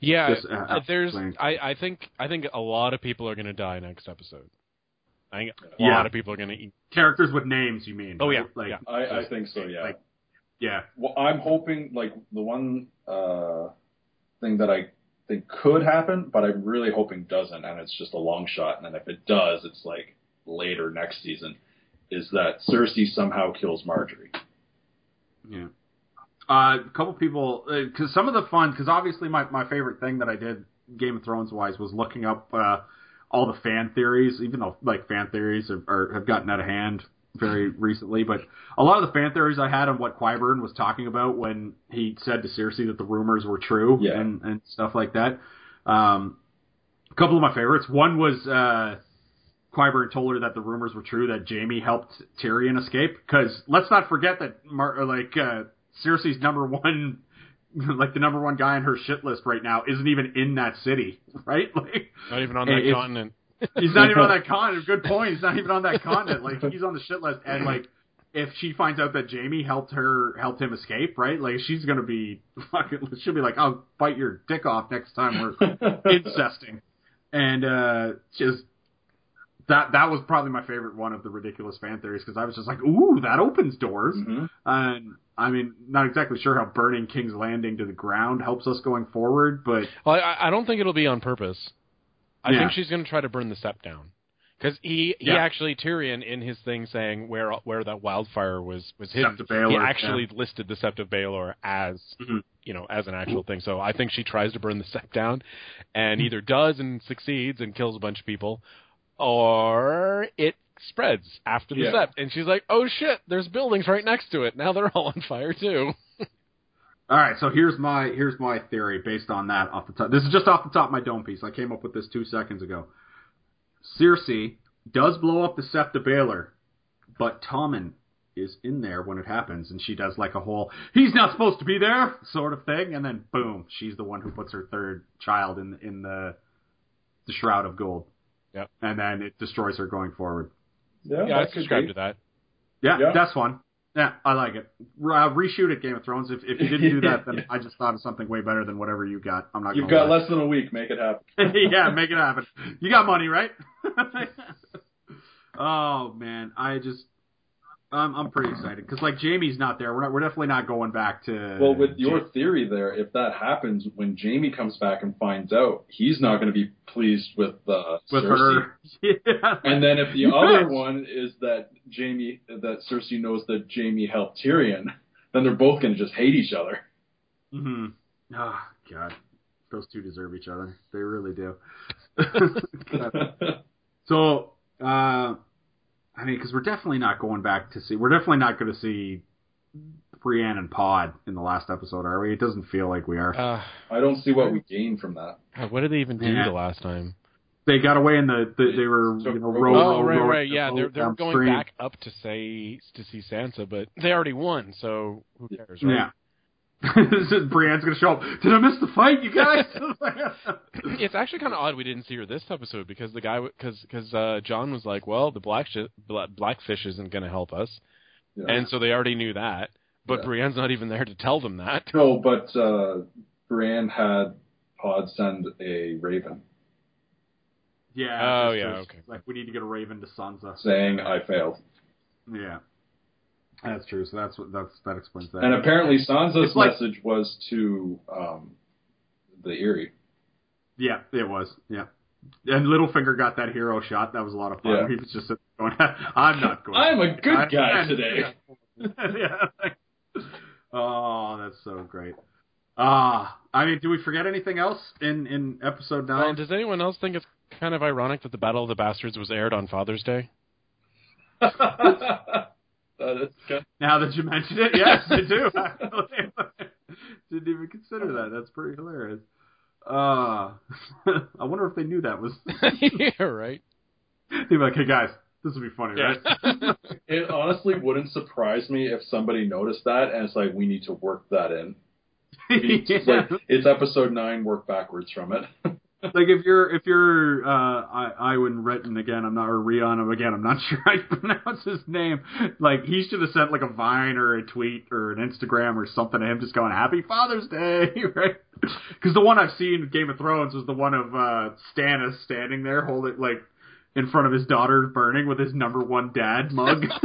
Speaker 2: Yeah,
Speaker 1: This, uh,
Speaker 2: uh, there's. I, I think. I think a lot of people are going to die next episode. I think a
Speaker 1: Yeah.
Speaker 2: lot of people are going to eat.
Speaker 1: characters with names, you mean?
Speaker 2: Oh,
Speaker 1: right?
Speaker 2: yeah,
Speaker 1: like
Speaker 2: yeah.
Speaker 3: I, I think so. Yeah.
Speaker 1: Like- yeah.
Speaker 3: well, I'm hoping like the one uh, thing that I think could happen, but I'm really hoping doesn't, and it's just a long shot. And then if it does, it's like later next season. Is that Cersei somehow kills Margaery?
Speaker 1: Yeah. Uh, a couple people, because some of the fun, because obviously my, my favorite thing that I did Game of Thrones wise was looking up uh, all the fan theories, even though like fan theories are, are, have gotten out of hand very recently. But a lot of the fan theories I had on what Qyburn was talking about when he said to Cersei that the rumors were true
Speaker 3: Yeah.
Speaker 1: and, and stuff like that. Um, a couple of my favorites. One was uh, Qyburn told her that the rumors were true that Jaime helped Tyrion escape. Because let's not forget that Mar- like uh, Cersei's number one, like the number one guy on her shit list right now, isn't even in that city, right? Like
Speaker 2: Not even on that
Speaker 1: it's-
Speaker 2: continent.
Speaker 1: he's not even on that continent. Good point. He's not even on that continent. Like he's on the shit list, and like if she finds out that Jaime helped her helped him escape, right? Like she's gonna be fucking. She'll be like, "I'll bite your dick off next time we're incesting," and uh just. That that was probably my favorite one of the ridiculous fan theories because I was just like, "Ooh, that opens doors."
Speaker 3: Mhm.
Speaker 1: And I mean, not exactly sure how burning King's Landing to the ground helps us going forward, but
Speaker 2: Well, I, I don't think it'll be on purpose. I
Speaker 1: Yeah.
Speaker 2: think she's going to try to burn the sept down. Because he, he
Speaker 1: Yeah.
Speaker 2: actually Tyrion in his thing saying where where that wildfire was was hidden,
Speaker 1: Sept of Baelor,
Speaker 2: he actually listed the Sept of Baelor as
Speaker 1: Mhm.
Speaker 2: you know as an actual thing. So I think she tries to burn the Sept down, and either does and succeeds and kills a bunch of people, or it spreads after the
Speaker 3: Yeah.
Speaker 2: Sept, and she's like, oh shit, there's buildings right next to it. Now they're all on fire too.
Speaker 1: All right, so here's my here's my theory based on that off the top. This is just off the top of my dome piece. I came up with this two seconds ago. Cersei does blow up the Sept of Baelor, but Tommen is in there when it happens, and she does like a whole "he's not supposed to be there" sort of thing, and then boom, she's the one who puts her third child in in the the shroud of gold.
Speaker 2: Yep.
Speaker 1: And then it destroys her going forward.
Speaker 3: Yeah,
Speaker 2: yeah, I
Speaker 3: that
Speaker 2: subscribe
Speaker 3: be.
Speaker 2: to that.
Speaker 1: Yeah,
Speaker 3: Yeah.
Speaker 1: that's one. Yeah, I like it. Uh, reshoot it, Game of Thrones. If if you didn't do that, then I just thought of something way better than whatever you got. I'm not.
Speaker 3: You've
Speaker 1: gonna
Speaker 3: got
Speaker 1: lie.
Speaker 3: less than a week. Make it happen.
Speaker 1: yeah, make it happen. You got money, right? oh man, I just. I'm I'm pretty excited because like Jaime's not there. We're not. We're definitely not going back to.
Speaker 3: Well, with your theory there, if that happens, when Jaime comes back and finds out, he's not going to be pleased with uh,
Speaker 1: with
Speaker 3: Cersei.
Speaker 1: her. Yeah.
Speaker 3: And then if the other one is that Jaime, that Cersei knows that Jaime helped Tyrion, then they're both going to just hate each other.
Speaker 1: hmm Oh God, those two deserve each other. They really do. So, uh, I mean, because we're definitely not going back to see. We're definitely not going to see Brienne and Pod in the last episode, are we? It doesn't feel like we are.
Speaker 2: Uh,
Speaker 3: I don't see what we gain from that.
Speaker 2: What did they even do
Speaker 1: Yeah.
Speaker 2: the last time?
Speaker 1: they got away in the. the they were
Speaker 3: So-
Speaker 1: you know
Speaker 3: Oh,
Speaker 1: row, row,
Speaker 2: oh, right,
Speaker 1: row
Speaker 2: right,
Speaker 1: the
Speaker 2: yeah. They're they're going back up to say to see Sansa, but they already won, so who cares, right?
Speaker 1: Yeah. Brienne's gonna show up. Did I miss the fight, you guys?
Speaker 2: It's actually kind of odd we didn't see her this episode because the guy because because uh, Jon was like, well, the black shi- bla- blackfish isn't going to help us,
Speaker 3: Yeah.
Speaker 2: and so they already knew that. But
Speaker 3: Yeah.
Speaker 2: Brienne's not even there to tell them that.
Speaker 3: no, but uh, Brienne had Pod send a raven
Speaker 1: yeah.
Speaker 2: Oh, yeah, okay.
Speaker 1: Like we need to get a Raven to Sansa.
Speaker 3: saying, "I failed."
Speaker 1: Yeah. That's true. So that's what that's that explains that.
Speaker 3: And apparently Sansa's
Speaker 1: like-
Speaker 3: message was to um, the Eyrie.
Speaker 1: yeah, it was. Yeah. And Littlefinger got that hero shot. That was a lot of fun.
Speaker 3: Yeah.
Speaker 1: He was just going, "I'm not going."
Speaker 3: I'm a good
Speaker 1: I-
Speaker 3: guy today.
Speaker 1: yeah. Oh, that's so great. Ah, I mean, do we forget anything else in in episode
Speaker 2: Well,
Speaker 1: nine?
Speaker 2: does anyone else think it's kind of ironic that the Battle of the Bastards was aired on Father's Day?
Speaker 3: that is good.
Speaker 1: Now that you mention it, yes, I do. actually. Didn't even consider that. That's pretty hilarious. Uh, I wonder if they knew that was.
Speaker 2: yeah, right.
Speaker 1: They'd be like, "Hey guys, this would be funny,
Speaker 2: Yeah.
Speaker 1: right?"
Speaker 3: It honestly wouldn't surprise me if somebody noticed that and it's like we need to work that in. It's
Speaker 1: Yeah.
Speaker 3: like it's episode nine, work backwards from it.
Speaker 1: Like if you're if you're uh I Iwan Retton again, I'm not or Rion again, I'm not sure to pronounce his name. Like he should have sent like a Vine or a tweet or an Instagram or something to him just going Happy Father's Day, right? Because the one I've seen in Game of Thrones was the one of uh Stannis standing there holding like in front of his daughter burning with his number one dad mug.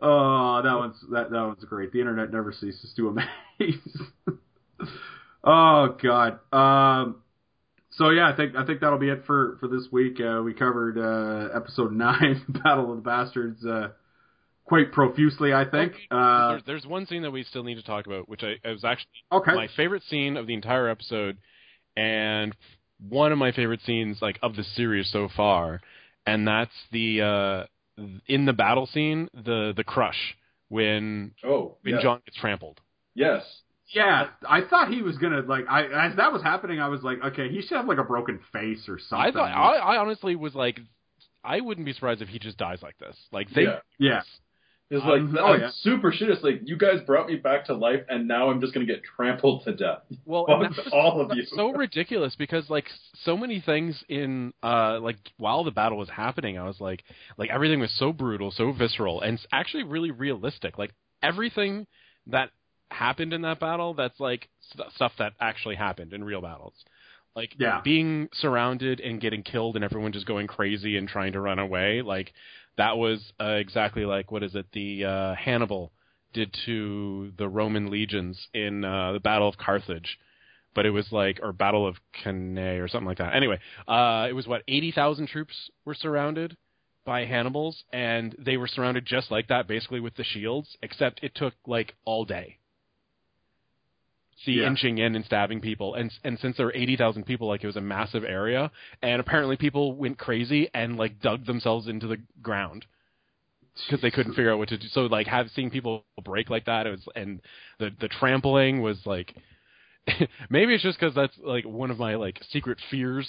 Speaker 1: oh, that one's that that one's great. The internet never ceases to amaze. Oh God. Um. So yeah, I think I think that'll be it for for this week. Uh, we covered uh, episode nine, Battle of the Bastards, uh, quite profusely. I think. Uh,
Speaker 2: there's, there's one scene that we still need to talk about, which I, I was actually
Speaker 1: okay.
Speaker 2: my favorite scene of the entire episode, and one of my favorite scenes like of the series so far, and that's the uh, in the battle scene, the the crush when
Speaker 3: oh,
Speaker 2: when
Speaker 3: yes.
Speaker 2: Jon gets trampled.
Speaker 3: yes.
Speaker 1: Yeah, I thought he was gonna like. I as that was happening, I was like, okay, he should have like a broken face or something.
Speaker 2: I thought I, I honestly was like, I wouldn't be surprised if he just dies like this. Like they,
Speaker 3: Yeah.
Speaker 1: yeah,
Speaker 3: It's like
Speaker 1: Um, oh,
Speaker 3: I'm
Speaker 1: yeah.
Speaker 3: super shit. It's like you guys brought me back to life, and now I'm just gonna get trampled to death.
Speaker 2: well,
Speaker 3: Fuck
Speaker 2: and that
Speaker 3: all of you.
Speaker 2: so ridiculous because like so many things in uh like while the battle was happening, I was like, like everything was so brutal, so visceral, and it's actually really realistic. Like everything that happened in that battle, that's like st- stuff that actually happened in real battles. Like
Speaker 1: Yeah.
Speaker 2: being surrounded and getting killed and everyone just going crazy and trying to run away, like that was uh, exactly like what is it the uh, Hannibal did to the Roman legions in uh, the Battle of Carthage. But it was like, or Battle of Cannae or something like that. Anyway, uh, it was what eighty thousand troops were surrounded by Hannibals, and they were surrounded just like that, basically with the shields. Except it took like all day. See,
Speaker 1: Yeah.
Speaker 2: inching in and stabbing people, and and since there were eighty thousand people, like it was a massive area, and apparently people went crazy and like dug themselves into the ground because they couldn't figure out what to do. So like have seeing people break like that, it was and the the trampling was like maybe it's just because that's like one of my like secret fears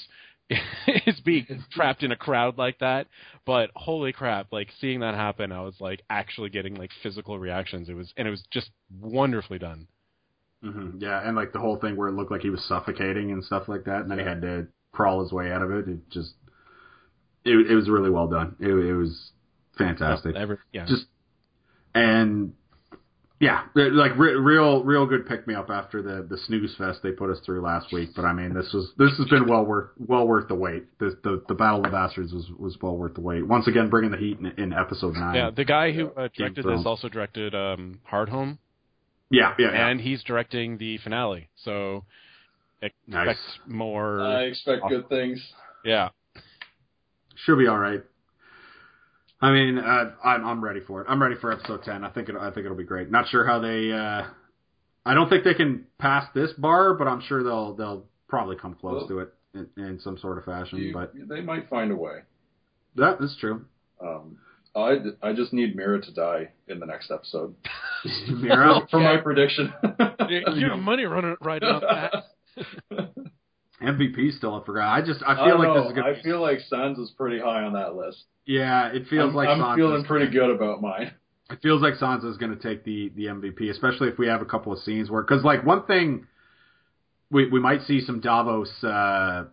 Speaker 2: is being trapped in a crowd like that. But holy crap, like seeing that happen, I was like actually getting like physical reactions. It was and it was just wonderfully done.
Speaker 1: Hmm yeah, and like the whole thing where it looked like he was suffocating and stuff like that, and then he had to crawl his way out of it. It just, it it was really well done. It, it was fantastic.
Speaker 2: Every, yeah.
Speaker 1: just and yeah, like re- real real good pick me up after the the snooze fest they put us through last week. But I mean, this was this has been well worth well worth the wait. This, the the Battle of the Bastards was was well worth the wait. Once again, bringing the heat in, in episode nine.
Speaker 2: yeah, the guy who uh, directed this also directed um, Hardhome,
Speaker 1: yeah, yeah, yeah.
Speaker 2: and he's directing the finale. So expect
Speaker 1: Nice.
Speaker 2: more.
Speaker 3: I expect good things.
Speaker 2: yeah,
Speaker 1: should be all right. I mean, uh, I'm I'm ready for it. I'm ready for episode ten. I think it I think it'll be great. Not sure how they. Uh, I don't think they can pass this bar, but I'm sure they'll they'll probably come close
Speaker 3: Well-
Speaker 1: to it in, in some sort of fashion.
Speaker 3: You-
Speaker 1: but
Speaker 3: they might find a way.
Speaker 1: that is true.
Speaker 3: Um, I, I just need Mira to die in the next episode
Speaker 1: Mira,
Speaker 3: for my prediction.
Speaker 2: you have money running right on that.
Speaker 1: MVP still I forgot. I just I
Speaker 3: I
Speaker 1: feel
Speaker 3: don't
Speaker 1: like
Speaker 3: know.
Speaker 1: this is gonna.
Speaker 3: I feel like Sans is pretty high on that list.
Speaker 1: yeah, it feels
Speaker 3: I'm,
Speaker 1: like
Speaker 3: I'm
Speaker 1: Sansa's-
Speaker 3: feeling pretty good about mine.
Speaker 1: It feels like Sansa is going to take the the MVP, especially if we have a couple of scenes where because like one thing we we might see some Davos uh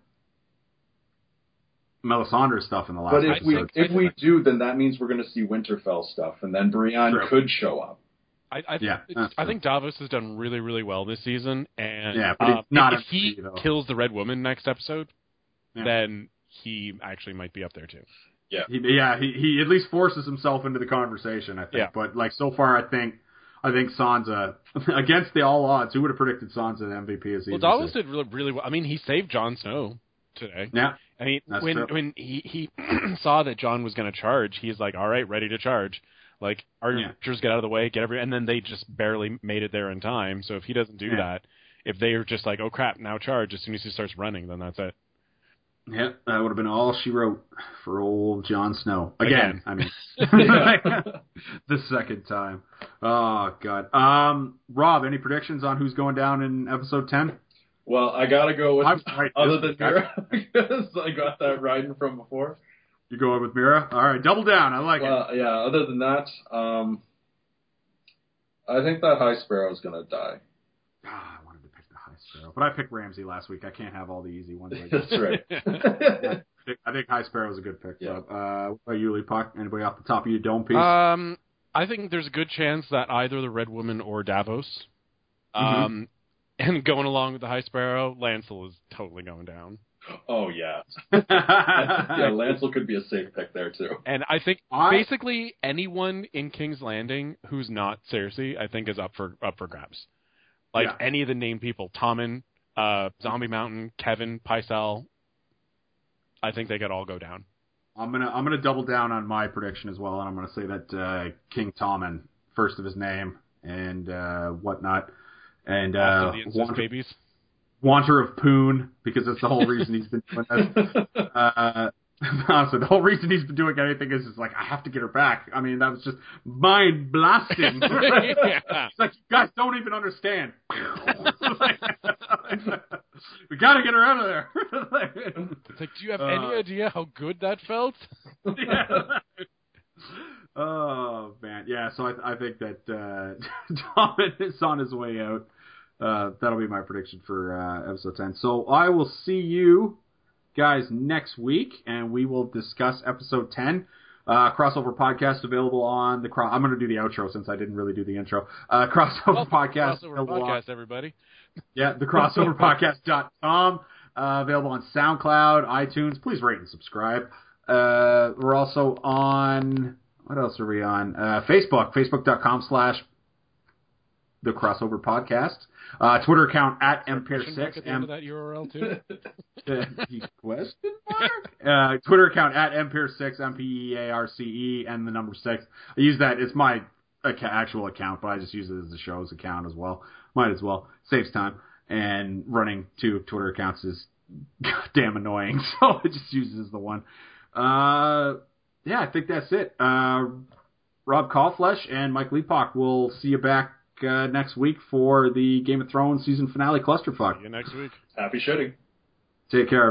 Speaker 1: Melisandre stuff in the last
Speaker 3: But if we if we do, then that means we're going to see Winterfell stuff, and then Brienne
Speaker 1: True.
Speaker 3: could show up.
Speaker 2: I, I,
Speaker 1: Yeah, that's
Speaker 2: I think Davos has done really, really well this season, and
Speaker 1: Yeah, but he's
Speaker 2: um,
Speaker 1: not
Speaker 2: if, if he
Speaker 1: MVP though.
Speaker 2: kills the Red Woman next episode,
Speaker 1: Yeah.
Speaker 2: then he actually might be up there too.
Speaker 3: Yeah.
Speaker 1: he, yeah, he, he at least forces himself into the conversation. I think,
Speaker 2: Yeah.
Speaker 1: but like so far, I think I think Sansa against the all odds. Who would have predicted Sansa the MVP? As
Speaker 2: Well, Davos did really, really well. I mean, he saved Jon Snow today.
Speaker 1: Yeah,
Speaker 2: I mean, when
Speaker 1: true.
Speaker 2: when he he saw that Jon was going to charge, he's like, "All right, ready to charge." Like archers
Speaker 1: Yeah.
Speaker 2: get out of the way, get every, and then they just barely made it there in time. So if he doesn't do
Speaker 1: Yeah.
Speaker 2: that, if they are just like, "Oh crap, now charge," as soon as he starts running, then that's it.
Speaker 1: yeah, that would have been all she wrote for old Jon Snow again.
Speaker 2: Again.
Speaker 1: I mean, the second time. Oh God. Um, Rob, any predictions on who's going down in episode ten?
Speaker 3: Well, I gotta go with
Speaker 1: I'm right,
Speaker 3: other than Mira because I got that riding from before.
Speaker 1: You going with Mira? All right, double down. I like it.
Speaker 3: Yeah. Other than that, um, I think that High Sparrow is gonna die.
Speaker 1: Ah, I wanted to pick the High Sparrow, but I picked Ramsay last week. I can't have all the easy ones. I guess.
Speaker 3: That's right.
Speaker 1: I think- I think High Sparrow is a good pick.
Speaker 3: Yeah.
Speaker 1: So, uh, what about you, Lee Puck? Anybody off the top of your dome piece?
Speaker 2: Um, I think there's a good chance that either the Red Woman or Davos.
Speaker 1: Mm-hmm.
Speaker 2: Um, and going along with the High Sparrow, Lancel is totally going down.
Speaker 3: oh yeah. yeah, Lancel could be a safe pick there too.
Speaker 2: And I think
Speaker 1: I-
Speaker 2: basically anyone in King's Landing who's not Cersei, I think is up for up for grabs. Like
Speaker 1: Yeah.
Speaker 2: any of the named people, Tommen, uh, Zombie Mountain, Kevan, Pycelle, I think they could all go down.
Speaker 1: I'm gonna I'm gonna double down on my prediction as well, and I'm gonna say that uh, King Tommen, first of his name, and uh, whatnot, and uh,
Speaker 2: Also the incest
Speaker 1: Wanter,
Speaker 2: babies.
Speaker 1: Wanter of Poon, because that's the whole reason he's been doing this. Uh, honestly, the whole reason he's been doing anything is, is like I have to get her back. I mean, that was just mind blasting.
Speaker 2: Yeah.
Speaker 1: It's like you guys don't even understand. we gotta get her out of there.
Speaker 2: It's like, do you have
Speaker 1: Uh,
Speaker 2: any idea how good that felt?
Speaker 1: Yeah. Oh man, yeah. So I, I think that uh, Tom is on his way out. Uh, that'll be my prediction for uh, episode ten. So I will see you guys next week, and we will discuss episode ten. Uh, crossover podcast available on the. cross. I'm going to do the outro since I didn't really do the intro. Uh, crossover
Speaker 2: Well,
Speaker 1: podcast.
Speaker 2: crossover
Speaker 1: available on-
Speaker 2: everybody.
Speaker 1: yeah, the crossoverpodcast.com. Uh, available on SoundCloud, iTunes. Please rate and subscribe. Uh, we're also on, what else are we on? Uh, Facebook, facebook.com slash the crossover podcast. Uh, Twitter account at
Speaker 2: Question mark
Speaker 1: mpierce6.
Speaker 2: at the end that URL too.
Speaker 1: Uh, question mark? Uh, Twitter account at mpierce6, M-P-E-A-R-C-E, and the number six. I use that. It's my actual account, but I just use it as the show's account as well. Might as well. Saves time. And running two Twitter accounts is goddamn annoying, so it just uses the one. Uh, yeah, I think that's it. Uh, Rob Kauflesh and Mike Leapock will see you back uh, next week for the Game of Thrones season finale clusterfuck.
Speaker 2: See you next week.
Speaker 3: Happy shooting.
Speaker 1: Take care.